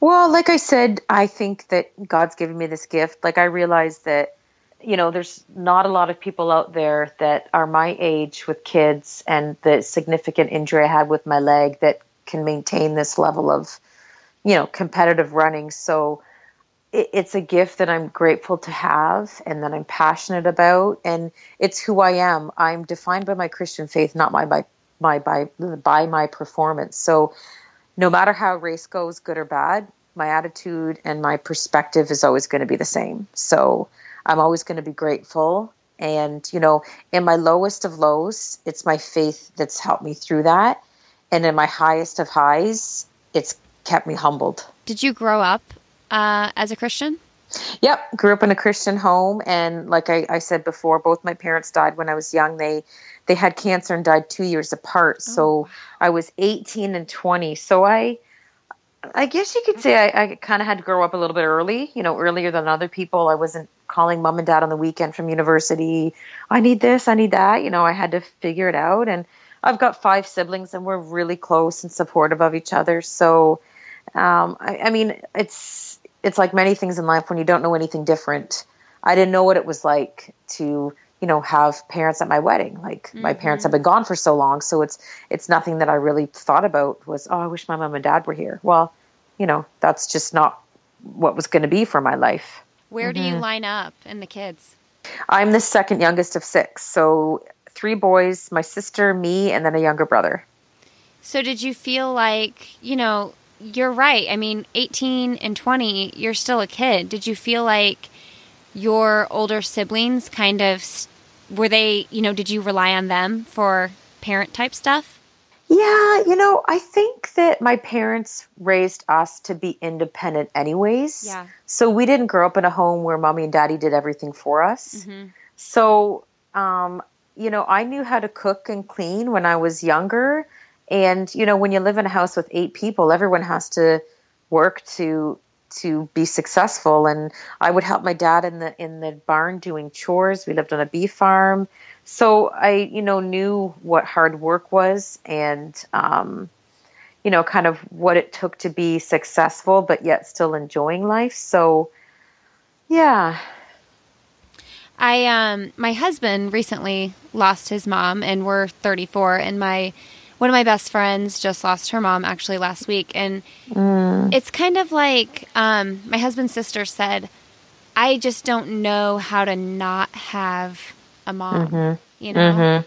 Well, like I said, I think that God's given me this gift. Like I realize that, you know, there's not a lot of people out there that are my age with kids and the significant injury I had with my leg that can maintain this level of, you know, competitive running. So it, it's a gift that I'm grateful to have and that I'm passionate about. And it's who I am. I'm defined by my Christian faith, not my, by, my, by, by my performance. So, no matter how a race goes, good or bad, my attitude and my perspective is always going to be the same. So I'm always going to be grateful. And, you know, in my lowest of lows, it's my faith that's helped me through that. And in my highest of highs, it's kept me humbled. Did you grow up uh, as a Christian? Yep, grew up in a Christian home, and like I, I said before, both my parents died when I was young. They they had cancer and died two years apart. So I was 18 and 20. So I I guess you could say I, I kind of had to grow up a little bit early. You know, earlier than other people. I wasn't calling mom and dad on the weekend from university. I need this, I need that. You know, I had to figure it out. And I've got five siblings, and we're really close and supportive of each other. So um, I, I mean, it's it's like many things in life when you don't know anything different. I didn't know what it was like to you know have parents at my wedding like mm-hmm. my parents have been gone for so long so it's it's nothing that i really thought about was oh i wish my mom and dad were here well you know that's just not what was going to be for my life where mm-hmm. do you mm-hmm. line up in the kids i'm the second youngest of six so three boys my sister me and then a younger brother so did you feel like you know you're right i mean 18 and 20 you're still a kid did you feel like your older siblings kind of were they, you know, did you rely on them for parent type stuff? Yeah, you know, I think that my parents raised us to be independent anyways. Yeah. So we didn't grow up in a home where mommy and daddy did everything for us. Mm-hmm. So, um, you know, I knew how to cook and clean when I was younger. And, you know, when you live in a house with eight people, everyone has to work to to be successful and I would help my dad in the in the barn doing chores. We lived on a beef farm. So I, you know, knew what hard work was and um, you know, kind of what it took to be successful but yet still enjoying life. So yeah. I um my husband recently lost his mom and we're 34 and my one of my best friends just lost her mom actually last week and mm. it's kind of like um, my husband's sister said i just don't know how to not have a mom mm-hmm. you know mm-hmm.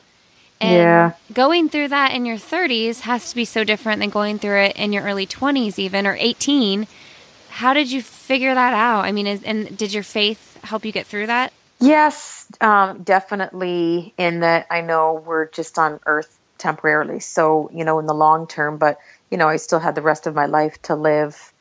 and yeah. going through that in your 30s has to be so different than going through it in your early 20s even or 18 how did you figure that out i mean is, and did your faith help you get through that yes um, definitely in that i know we're just on earth temporarily. So, you know, in the long term, but, you know, I still had the rest of my life to live.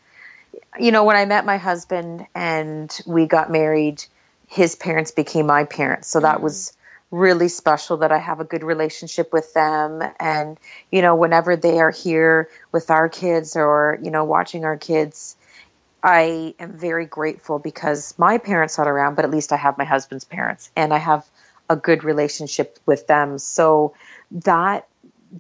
You know, when I met my husband and we got married, his parents became my parents. So that was mm-hmm. really special that I have a good relationship with them. And, you know, whenever they are here with our kids or, you know, watching our kids, I am very grateful because my parents aren't around, but at least I have my husband's parents and I have a good relationship with them. So that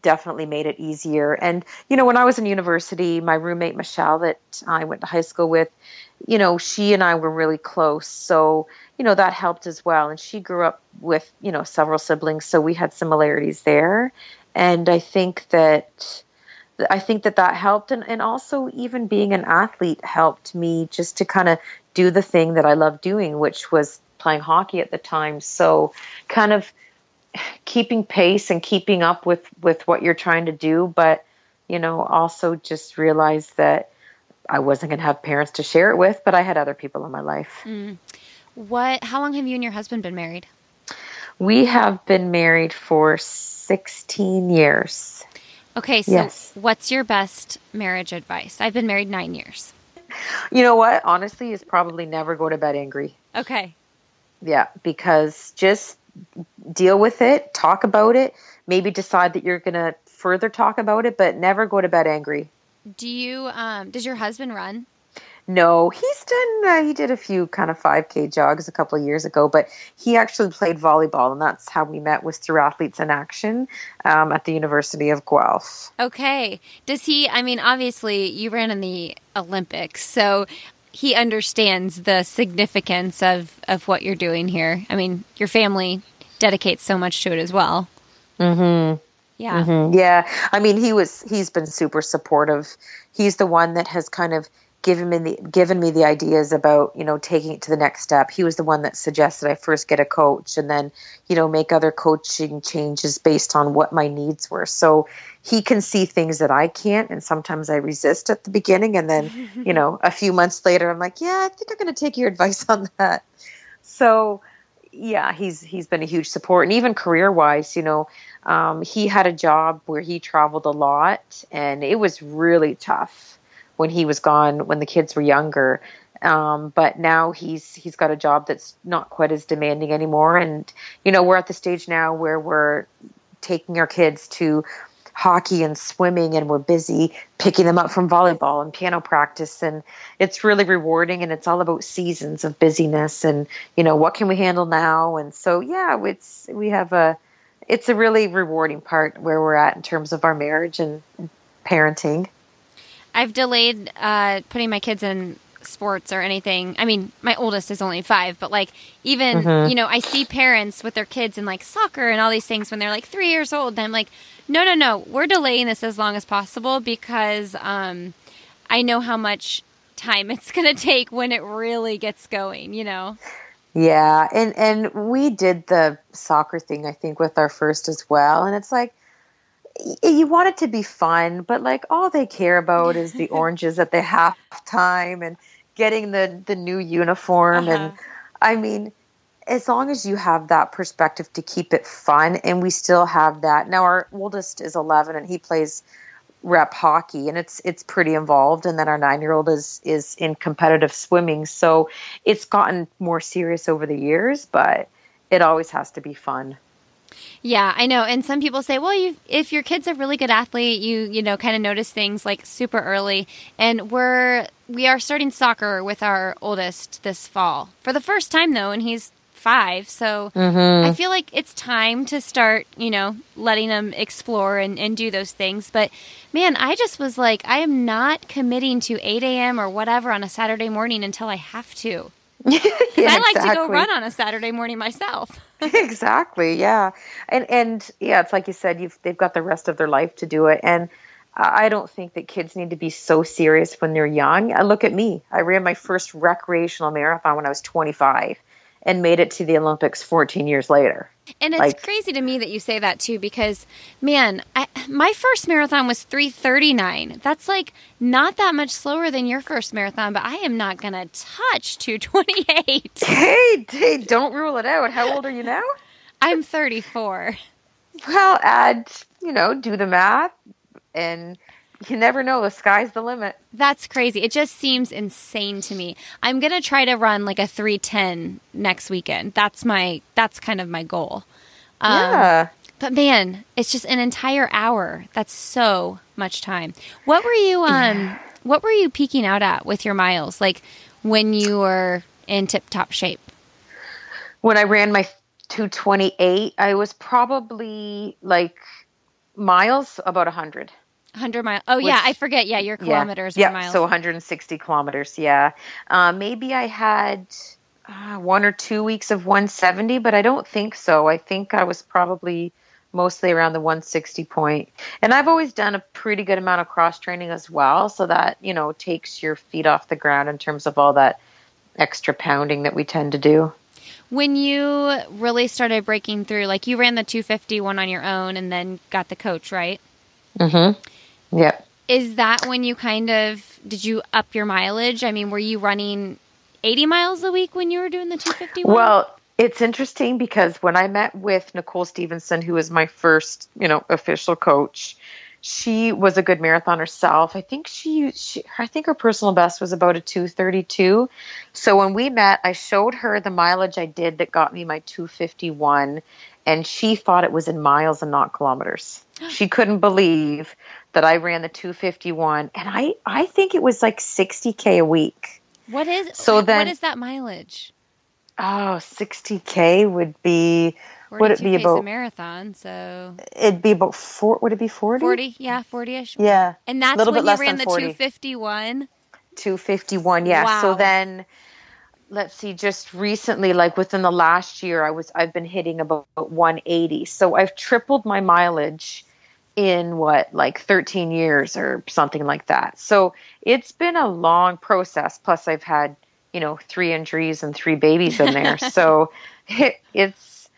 definitely made it easier. And, you know, when I was in university, my roommate, Michelle, that I went to high school with, you know, she and I were really close. So, you know, that helped as well. And she grew up with, you know, several siblings. So we had similarities there. And I think that. I think that that helped, and, and also even being an athlete helped me just to kind of do the thing that I love doing, which was playing hockey at the time. So, kind of keeping pace and keeping up with with what you're trying to do but you know also just realize that i wasn't going to have parents to share it with but i had other people in my life. Mm. what how long have you and your husband been married? We have been married for 16 years. Okay so yes. what's your best marriage advice? I've been married nine years. You know what? Honestly is probably never go to bed angry. Okay. Yeah because just deal with it, talk about it, maybe decide that you're going to further talk about it, but never go to bed angry. Do you, um, does your husband run? No, he's done, uh, he did a few kind of 5K jogs a couple of years ago, but he actually played volleyball, and that's how we met was through Athletes in Action um, at the University of Guelph. Okay. Does he, I mean, obviously you ran in the Olympics, so he understands the significance of of what you're doing here. I mean, your family dedicates so much to it as well. Mhm. Yeah. Mm-hmm. Yeah. I mean, he was he's been super supportive. He's the one that has kind of given me the given me the ideas about you know taking it to the next step. He was the one that suggested I first get a coach and then you know make other coaching changes based on what my needs were. So he can see things that I can't, and sometimes I resist at the beginning, and then you [laughs] know a few months later I'm like, yeah, I think I'm going to take your [laughs] advice on that. So yeah, he's he's been a huge support, and even career wise, you know. Um, he had a job where he traveled a lot, and it was really tough when he was gone when the kids were younger. Um, but now he's he's got a job that's not quite as demanding anymore, and you know we're at the stage now where we're taking our kids to hockey and swimming and we're busy picking them up from volleyball and piano practice and it's really rewarding and it's all about seasons of busyness and you know what can we handle now and so yeah it's we have a it's a really rewarding part where we're at in terms of our marriage and parenting I've delayed uh, putting my kids in sports or anything. I mean, my oldest is only five, but like even Mm-hmm. you know, I see parents with their kids in like soccer and all these things when they're like three years old. And I'm like, no, no, no, we're delaying this as long as possible because um, I know how much time it's [laughs] going to take when it really gets going. You know. Yeah, and and we did the soccer thing I think with our first as well, and it's like you want it to be fun, but like all they care about is the [laughs] oranges at the [laughs] halftime and getting the the new uniform Uh-huh. and I mean as long as you have that perspective to keep it fun and we still have that. Now our oldest is 11 and he plays rep hockey and it's it's pretty involved and then our 9-year-old is is in competitive swimming. So it's gotten more serious over the years, but it always has to be fun. Yeah, I know. And some people say, well, you, if your kid's a really good athlete, you you know kind of notice things like super early. And we're we are starting soccer with our oldest this fall for the first time though, and he's five. So I mm-hmm. feel like it's time to start, you know, letting them explore and, and do those things. But man, I just was like, I am not committing to 8 a.m. or whatever on a Saturday morning until I have to. [laughs] Yeah, I like to go run on a Saturday morning myself. [laughs] exactly yeah and and yeah it's like you said you've they've got the rest of their life to do it and i don't think that kids need to be so serious when they're young look at me i ran my first recreational marathon when i was 25 and made it to the olympics 14 years later And it's Like- crazy to me that you say that too, because man, I, my first marathon was three thirty nine. That's like not that much slower than your first marathon, but I am not gonna touch two twenty eight. [laughs] hey, hey don't rule it out how old are you now I'm thirty four. well add you know do the math and you never know the sky's the limit That's crazy. It just seems insane to me. I'm gonna try to run like a three ten next weekend. That's my that's kind of my goal. Um, yeah But man, it's just an entire hour. That's so much time. What were you um what were you peeking out at with your miles? Like when you were in tip top shape? when I ran my 228, I was probably like miles about 100. 100 miles. Oh yeah, I forget. Yeah, your kilometers yeah. or miles. so 160 kilometers. Yeah. Uh, maybe I had uh, one or two weeks of 170, but I don't think so. I think I was probably mostly around the 160 point. And I've always done a pretty good amount of cross training as well, so that you know takes your feet off the ground in terms of all that extra pounding that we tend to do. when you really started breaking through, like you ran the 250 one on your own and then got the coach, right? Mm-hmm. Yep. Is that when you kind of did you up your mileage? I mean, were you running 80 miles a week when you were doing the 250? Well, it's interesting because when I met with Nicole Stevenson, who was my first, you know, official coach, she was a good marathon herself. I think she, she I think her personal best was about a 232. So when we met, I showed her the mileage I did that got me my 251 and she thought it was in miles and not kilometers. [gasps] She couldn't believe that I ran the 251 and I I think it was like 60k a week. what is so what then- is that mileage? Oh, 60k would be would it be K's a about marathon? So it'd be about four would it be 40 40, yeah, 40 ish. yeah And that's when you ran the 251. 251 yeah Wow. so then let's see just recently like within the last year i was i've been hitting about 180 so i've tripled my mileage in what like 13 years or something like that. So it's been a long process. Plus i've had you know three injuries and three babies in there. [laughs] So it, it's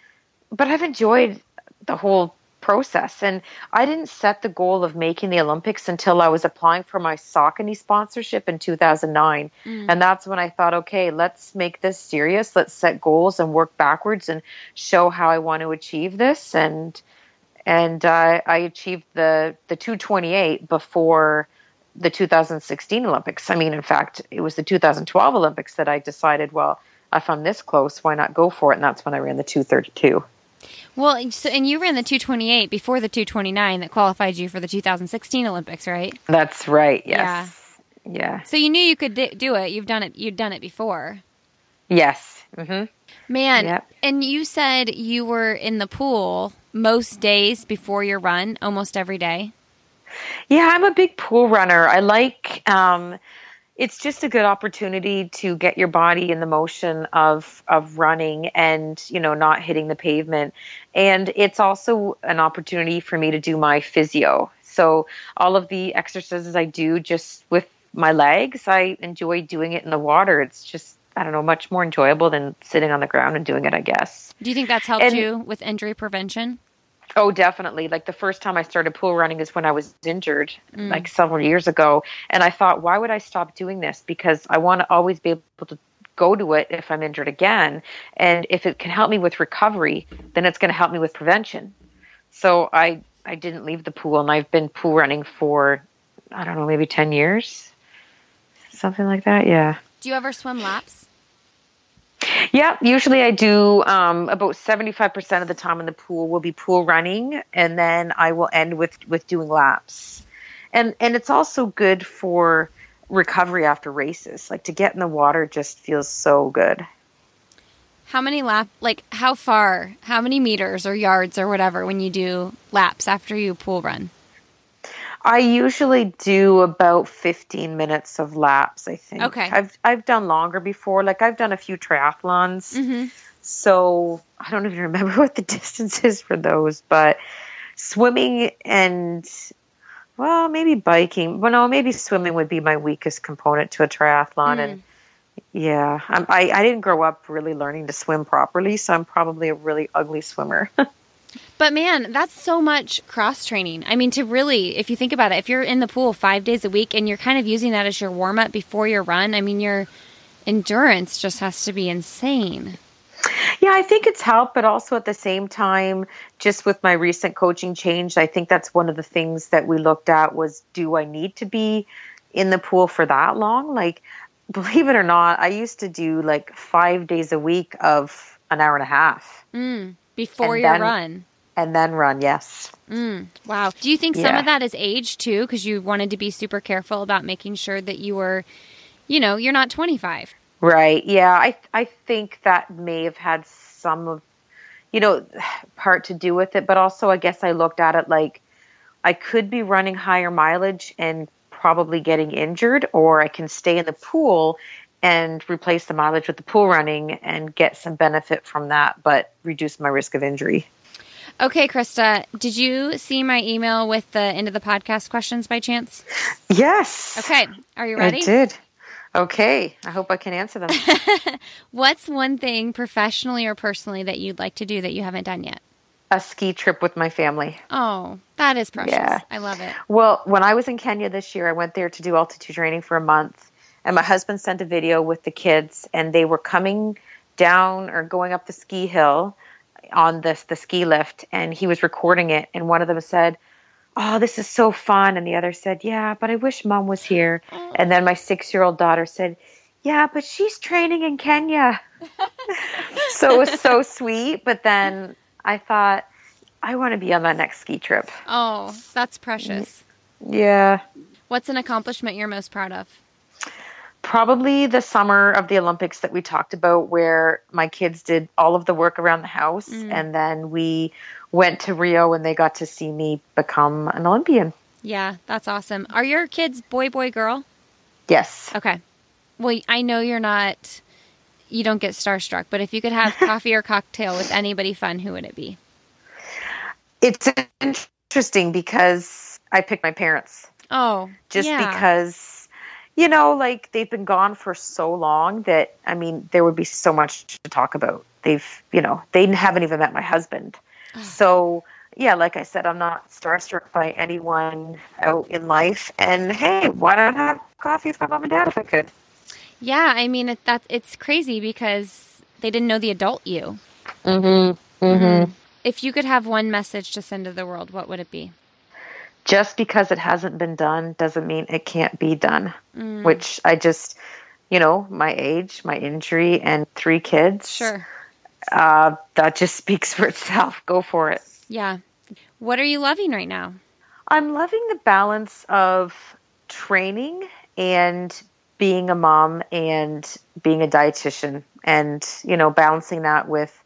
but i've enjoyed the whole process. And i didn't set the goal of making the olympics until i was applying for my saucony sponsorship in 2009 mm. and that's when i thought okay let's make this serious. Let's set goals and work backwards and show how i want to achieve this. And and uh, i achieved the the 228 before the 2016 olympics i mean in fact it was the 2012 olympics that i decided well if i'm this close why not go for it and that's when i ran the 232 Well, so, and you ran the 228 before the 229 that qualified you for the 2016 Olympics, right? That's right. Yes. Yeah. So you knew you could do it. You've done it. You've done it before. Yes. hmm Man, Yep. and you said you were in the pool most days before your run, almost every day. Yeah, I'm a big pool runner. I like um, it's just a good opportunity to get your body in the motion of of running and you know not hitting the pavement and it's also an opportunity for me to do my physio so all of the exercises i do just with my legs i enjoy doing it in the water it's just i don't know much more enjoyable than sitting on the ground and doing it i guess do you think that's helped and, you with injury prevention Oh, definitely. Like the first time I started pool running is when I was injured, mm. like several years ago. And I thought, why would I stop doing this? Because I want to always be able to go to it if I'm injured again. And if it can help me with recovery, then it's going to help me with prevention. So I, I didn't leave the pool and I've been pool running for, I don't know, maybe 10 years, something like that. Yeah. Do you ever swim laps? Yeah, usually I do um, about 75% of the time in the pool will be pool running and then I will end with with doing laps. And and it's also good for recovery after races. Like to get in the water just feels so good. How many lap like how far, how many meters or yards or whatever when you do laps after you pool run? I usually do about 15 minutes of laps, I think. Okay. I've I've done longer before. Like I've done a few triathlons. Mm-hmm. So, I don't even [laughs] remember what the distance is for those, but swimming and well, maybe biking. Well, no, maybe swimming would be my weakest component to a triathlon mm. and yeah, I'm, I I didn't grow up really learning to swim properly, so I'm probably a really ugly swimmer. [laughs] But man, that's so much cross training. I mean, to really, if you think about it, if you're in the pool five days a week and you're kind of using that as your warm up before your run, I mean, your endurance just has to be insane. Yeah, I think it's helped, but also at the same time, just with my recent coaching change, I think that's one of the things that we looked at was do I need to be in the pool for that long? Like, [laughs] believe it or not, I used to do like five days a week of an hour and a half. Mm, before and your then, run and then run. Yes. Mm, wow. Do you think some yeah. of that is age too? Because you wanted to be super careful about making sure that you were, you know, you're not 25. Right. Yeah. I I think that may have had some of, you know, [sighs] part to do with it, but also I guess I looked at it like I could be running higher mileage and probably getting injured, or I can stay in the pool and replace the mileage with the pool running and get some benefit from that, but reduce my risk of injury. Okay, Krista, did you see my email with the end of the podcast questions by chance? Yes. Okay, are you ready? I did. Okay, I hope I can answer them. [laughs] What's one thing professionally or personally that you'd like to do that you haven't done yet? A ski trip with my family. Oh, that is precious. Yeah. I love it. Well, when I was in Kenya this year, I went there to do altitude training for a month, and my husband sent a video with the kids, and they were coming down or going up the ski hill on this the ski lift and he was recording it and one of them said oh this is so fun and the other said yeah but i wish mom was here. And then my six year old daughter said yeah but she's training in kenya. [laughs] So it was so sweet but then i thought i want to be on that next ski trip. Oh that's precious. Yeah. What's an accomplishment you're most proud of probably the summer of the Olympics that we talked about, where my kids did all of the work around the house, mm. and then we went to Rio and they got to see me become an Olympian. Yeah, that's awesome. Are your kids boy, boy, girl? Yes. Okay. Well, I know you're not, you don't get starstruck, but if you could have [laughs] coffee or cocktail with anybody fun, who would it be? It's interesting because I picked my parents. Oh, just yeah. because you know, like they've been gone for so long that I mean, there would be so much to talk about. They've, you know, they haven't even met my husband. so, yeah, like I said, I'm not starstruck by anyone out in life. And hey, why not have coffee with my mom and dad if I could? Yeah, I mean, it, that's it's crazy because they didn't know the adult you. Mm-hmm. Mm-hmm. mm-hmm. If you could have one message to send to the world, what would it be? Just because it hasn't been done doesn't mean it can't be done. Mm. Which I just, you know, my age, my injury, and three kids. Sure. Uh, that just [laughs] speaks for itself. Go for it. Yeah. What are you loving right now? I'm loving the balance of training and being a mom and being a dietitian and, you know, balancing that with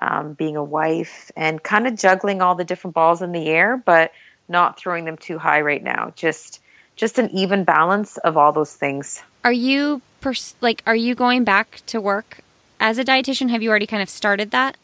um, being a wife and kind of juggling all the different balls in the air, but not throwing them too high right now. Just just an even balance of all those things. Are you pers- like are you going back to work as a dietitian? Have you already kind of started that?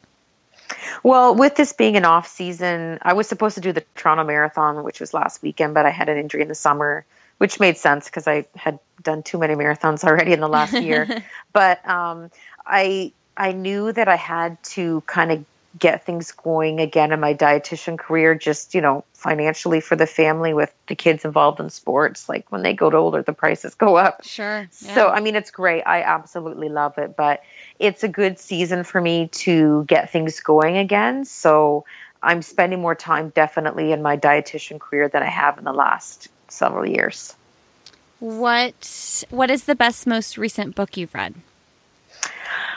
Well, with this being an off season, I was supposed to do the Toronto Marathon, which was last weekend, but I had an injury in the summer, which made sense because I had done too many marathons [laughs] already in the last year. [laughs] But um, I I knew that I had to kind of get things going again in my dietitian career, just you know financially for the family with the kids involved in sports. Like when they go to older, the prices go up. Sure. Yeah. So I mean, it's great. I absolutely love it, but it's a good season for me to get things going again. So I'm spending more time definitely in my dietitian career than I have in the last several years. What What is the best, most recent book you've read?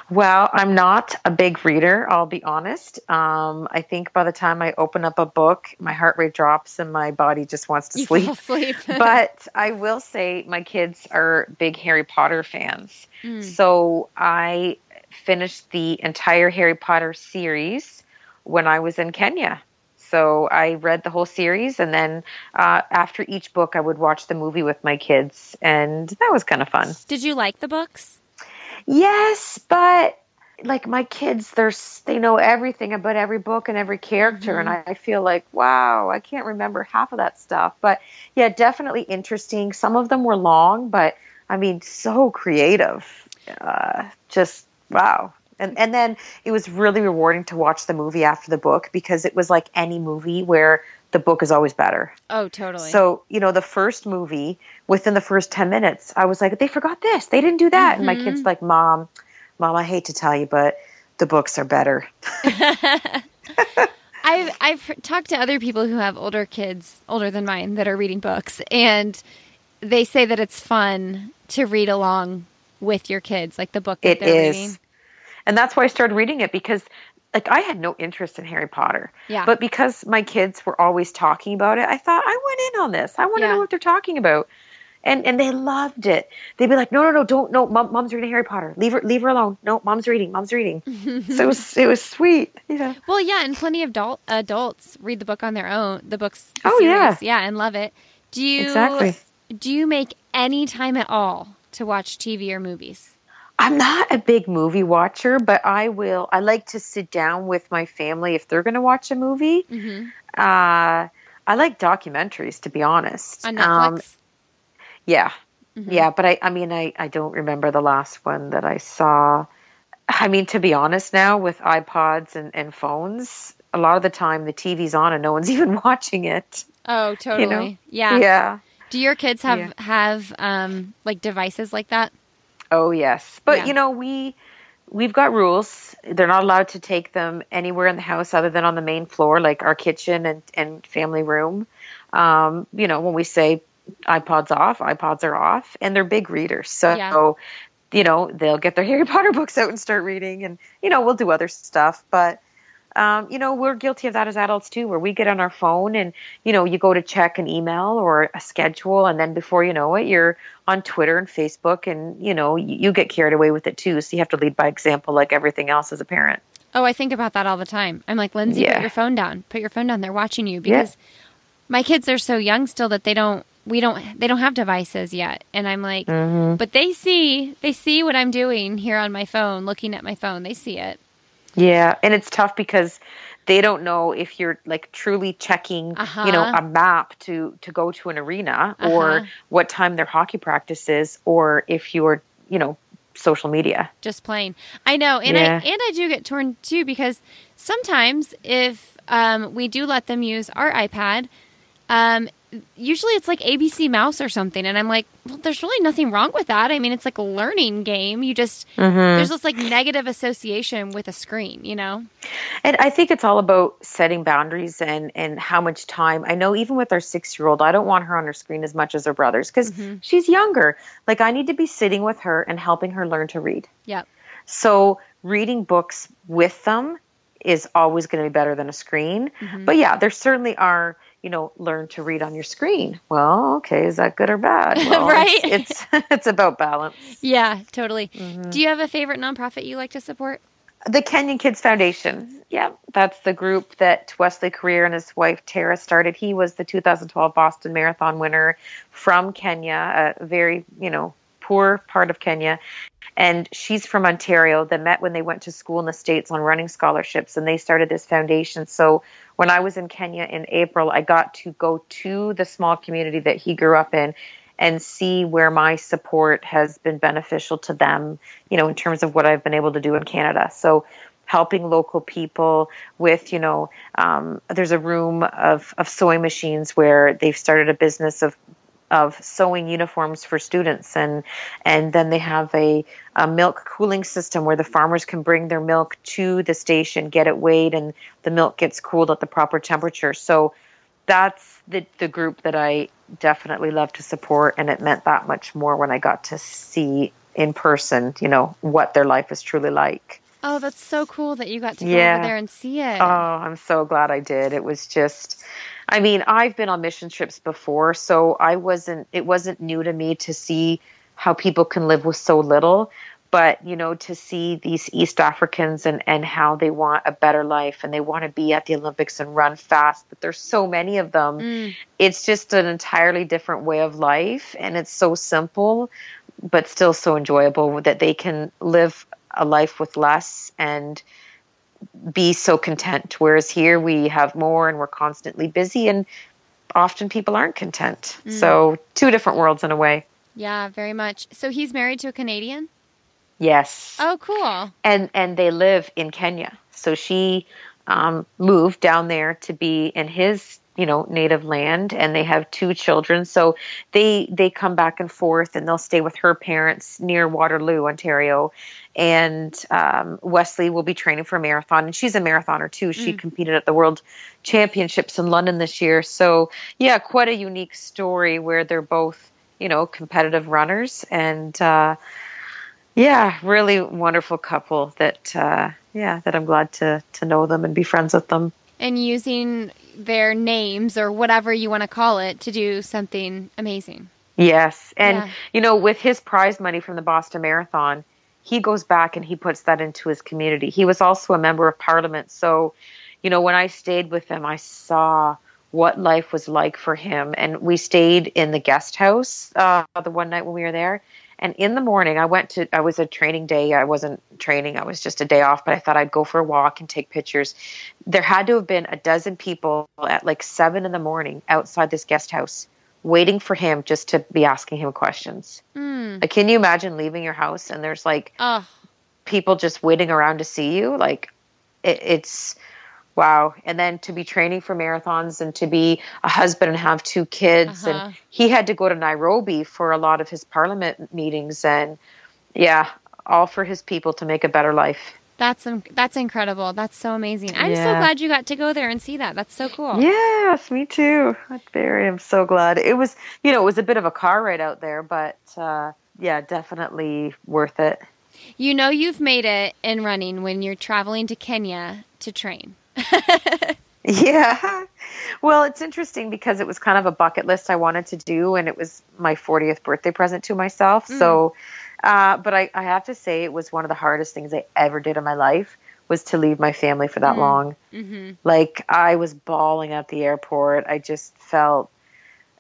Well, I'm not a big reader, I'll be honest. Um, I think by the time I open up a book, my heart rate drops and my body just wants to you sleep. sleep. [laughs] [laughs] but I will say my kids are big Harry Potter fans. Mm. So I finished the entire Harry Potter series when I was in Kenya. So I read the whole series, and then uh, after each book, I would watch the movie with my kids, and that was kind of fun. Did you like the books? Yes, but like my kids, they're they know everything about every book and every character, mm-hmm. and I, I feel like wow, I can't remember half of that stuff. But yeah, definitely interesting. Some of them were long, but I mean, so creative. Uh, just wow. And and then it was really rewarding to watch the movie after the book because it was like any movie where the book is always better. Oh, totally. So, you know, the first movie, within the first 10 minutes, I was like, they forgot this. They didn't do that. Mm-hmm. And my kid's mm-hmm. like, Mom, Mom, I hate to tell you, but the books are better. [laughs] I've I've talked to other people who have older kids, older than mine, that are reading books, and they say that it's fun to read along with your kids, like the book that it they're is. reading. And that's why I started reading it because like I had no interest in Harry Potter. Yeah. But because my kids were always talking about it, I thought I went in on this. I want to yeah. know what they're talking about. And and they loved it. They'd be like, "No, no, no, don't no, mom, mom's reading Harry Potter. Leave her leave her alone. No, mom's reading. Mom's reading." [laughs] so it was it was sweet. Yeah. Well, yeah, and plenty of adult adults read the book on their own, the books the Oh, series. yeah. Yeah, and love it. Do you Exactly. Do you make any time at all to watch TV or movies? I'm not a big movie watcher, but I will. I like to sit down with my family if they're going to watch a movie. Mm-hmm. Uh, I like documentaries, to be honest. On Netflix. Um, yeah, mm-hmm. yeah, but I, I mean, I, I don't remember the last one that I saw. I mean, to be honest, now with iPods and, and phones, a lot of the time the TV's on and no one's [laughs] even watching it. Oh, totally. You know? Yeah. Yeah. Do your kids have yeah. have um, like devices like that? Oh yes, but Yeah. you know we we've got rules. They're not allowed to take them anywhere in the house other than on the main floor, like our kitchen and and family room. Um, you know, when we say iPods off, iPods are off, and they're big readers, so. Yeah. You know, they'll get their [laughs] Harry Potter books out and start reading, and you know, we'll do other stuff. But um, you know, we're guilty of that as adults too, where we get on our phone and, you know, you go to check an email or a schedule, and then before you know it, you're on Twitter and Facebook, and, you know, you, you get carried away with it too. So you have to lead by example like everything else as a parent. Oh, I think about that all the time. I'm like, Lindsey, Yeah. put your phone down. Put your phone down. They're watching you because my kids are so young still that they don't we don't they don't have devices yet. And I'm like, Mm-hmm. but they see they see what I'm doing here on my phone, looking at my phone. They see it. Yeah, and it's tough because they don't know if you're like truly checking, Uh-huh. you know, a map to to go to an arena or Uh-huh. what time their hockey practice is, or if you're, you know, social media. just plain. I know, and Yeah. I and I do get torn too because sometimes if um, we do let them use our iPad, um, usually it's like ABC Mouse or something, and I'm like, well, there's really nothing wrong with that. I mean, it's like a learning game. You just Mm-hmm. there's this like negative association with a screen, you know? And I think it's all about setting boundaries and and how much time. I know even with our 6-year-old, I don't want her on her screen as much as her brothers cuz Mhm. she's younger. Like I need to be sitting with her and helping her learn to read. Yep. So reading books with them is always going to be better than a screen. Mhm. But yeah, there certainly are, you know, learn to read on your screen. Well, okay, is that good or bad? [laughs] Well, Right. It's it's, [laughs] it's about balance. Yeah, totally. Mhm. Do you have a favorite nonprofit you like to support? The Kenyan Kids Foundation. Yeah, that's the group that Wesley Korir and his wife Tara started. He was the 2012 Boston Marathon winner from Kenya, a very, you know, poor part of Kenya. And she's from Ontario. They met when they went to school in the States on running scholarships, and they started this foundation. So when I was in Kenya in April, I got to go to the small community that he grew up in and see where my support has been beneficial to them, you know, in terms of what I've been able to do in Canada. So helping local people with, you know, um, there's a room of, of sewing machines where they've started a business of of sewing uniforms for students and and then they have a, a, milk cooling system where the farmers can bring their milk to the station get it weighed and the milk gets cooled at the proper temperature so that's the the group that I definitely love to support and it meant that much more when I got to see in person, you know, what their life is truly like. Oh, that's so cool that you got to go yeah. over there and see it. Oh, I'm so glad I did. It was just I mean, I've been on mission trips before, so I wasn't it wasn't new to me to see how people can live with so little but you know to see these east africans and and how they want a better life and they want to be at the olympics and run fast but there's so many of them mm. it's just an entirely different way of life and it's so simple but still so enjoyable that they can live a life with less and be so content whereas here we have more and we're constantly busy and often people aren't content mm. so two different worlds in a way yeah very much so he's married to a canadian Yes. Oh, cool. And and they live in Kenya. So she um, moved down there to be in his you know native land and they have two children. So they they come back and forth and they'll stay with her parents near waterloo ontario. And um, wesley will be training for a marathon and she's a marathoner too. She mm. competed at the world championships in london this year. So yeah quite a unique story where they're both you know competitive runners. And uh, yeah, really wonderful couple that uh, yeah that I'm glad to to know them and be friends with them. And using their names or whatever you want to call it to do something amazing. Yes, and yeah. you know with his prize money from the Boston Marathon, he goes back and he puts that into his community. He was also a member of Parliament, so you know when I stayed with him, I saw what life was like for him, and we stayed in the guest house uh, the one night when we were there and in the morning, I went to, I was a training day. I wasn't training, I was just a day off, but I thought I'd go for a walk and take pictures. There had to have been a dozen people at like seven in the morning outside this guest house waiting for him just to be asking him questions. Mm. Like, can you imagine leaving your house and there's like people just waiting around to see you? Like, it, it's, wow. And then to be training for marathons and to be a husband and have two kids. Uh-huh. And he had to go to Nairobi for a lot of his parliament meetings. And yeah, all for his people to make a better life. That's that's incredible. That's so amazing. I'm yeah. so glad you got to go there and see that. That's so cool. Yes, me too. Very. I'm so glad. It was, you know, it was a bit of a car ride out there, but uh, yeah, definitely worth it. You know, you've made it in running when you're traveling to Kenya to train. [laughs] yeah. Well, it's interesting because it was kind of a bucket list I wanted to do, and it was my 40th birthday present to myself. Mm. So, uh, but I, I have to say, it was one of the hardest things I ever did in my life was to leave my family for that mm. long. Mm-hmm. Like I was bawling at the airport. I just felt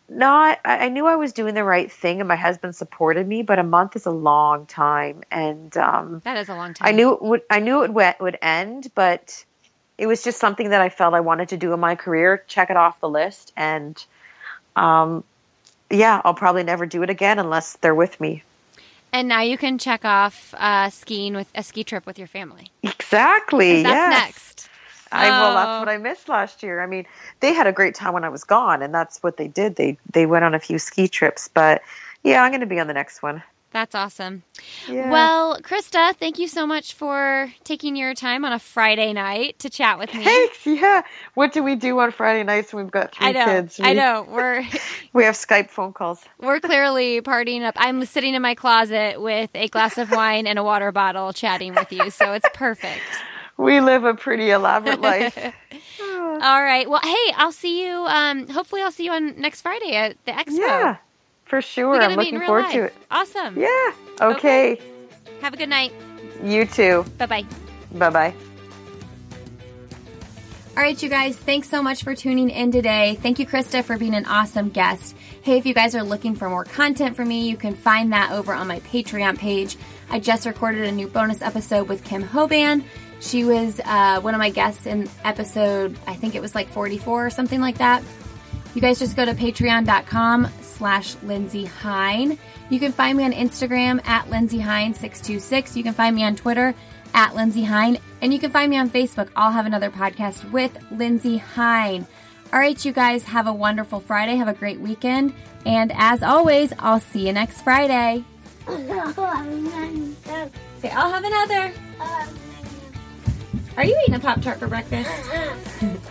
not. I, I knew I was doing the right thing, and my husband supported me. But a month is a long time, and um, that is a long time. I knew it would. I knew it would, would end, but it was just something that I felt I wanted to do in my career, check it off the list. And um, yeah, I'll probably never do it again unless they're with me. And now you can check off uh, skiing with a ski trip with your family. Exactly. That's yes. next. I oh. well, that's what I missed last year. I mean, they had a great time when I was gone, and that's what they did. They they went on a few ski trips, but yeah, I'm going to be on the next one. That's awesome. Yeah. Well, Krista, thank you so much for taking your time on a Friday night to chat with me. Thanks. Yeah. What do we do on Friday nights when we've got three I know, kids? We, I know. We're [laughs] we have Skype phone calls. We're clearly partying up. I'm sitting in my closet with a glass of wine and a water bottle chatting with you, so it's perfect. We live a pretty elaborate life. [laughs] All right. Well, hey, I'll see you. Um, hopefully, I'll see you on next Friday at the expo. Yeah. For sure. I'm looking forward life. to it. Awesome. Yeah. Okay. okay. Have a good night. You too. Bye bye. Bye bye. All right, you guys, thanks so much for tuning in today. Thank you, Krista, for being an awesome guest. Hey, if you guys are looking for more content from me, you can find that over on my Patreon page. I just recorded a new bonus episode with Kim Hoban. She was uh, one of my guests in episode, I think it was like 44 or something like that. You guys just go to patreon.com slash Lindsey Hein. You can find me on Instagram at Lindsey Hein626. You can find me on Twitter at Lindsey Hein. And you can find me on Facebook. I'll have another podcast with Lindsey Hein. All right, you guys, have a wonderful Friday. Have a great weekend. And as always, I'll see you next Friday. Say, I'll have another. [laughs] Are you eating a Pop Tart for breakfast?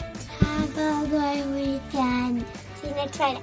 [laughs] Have a good weekend. See you next Friday.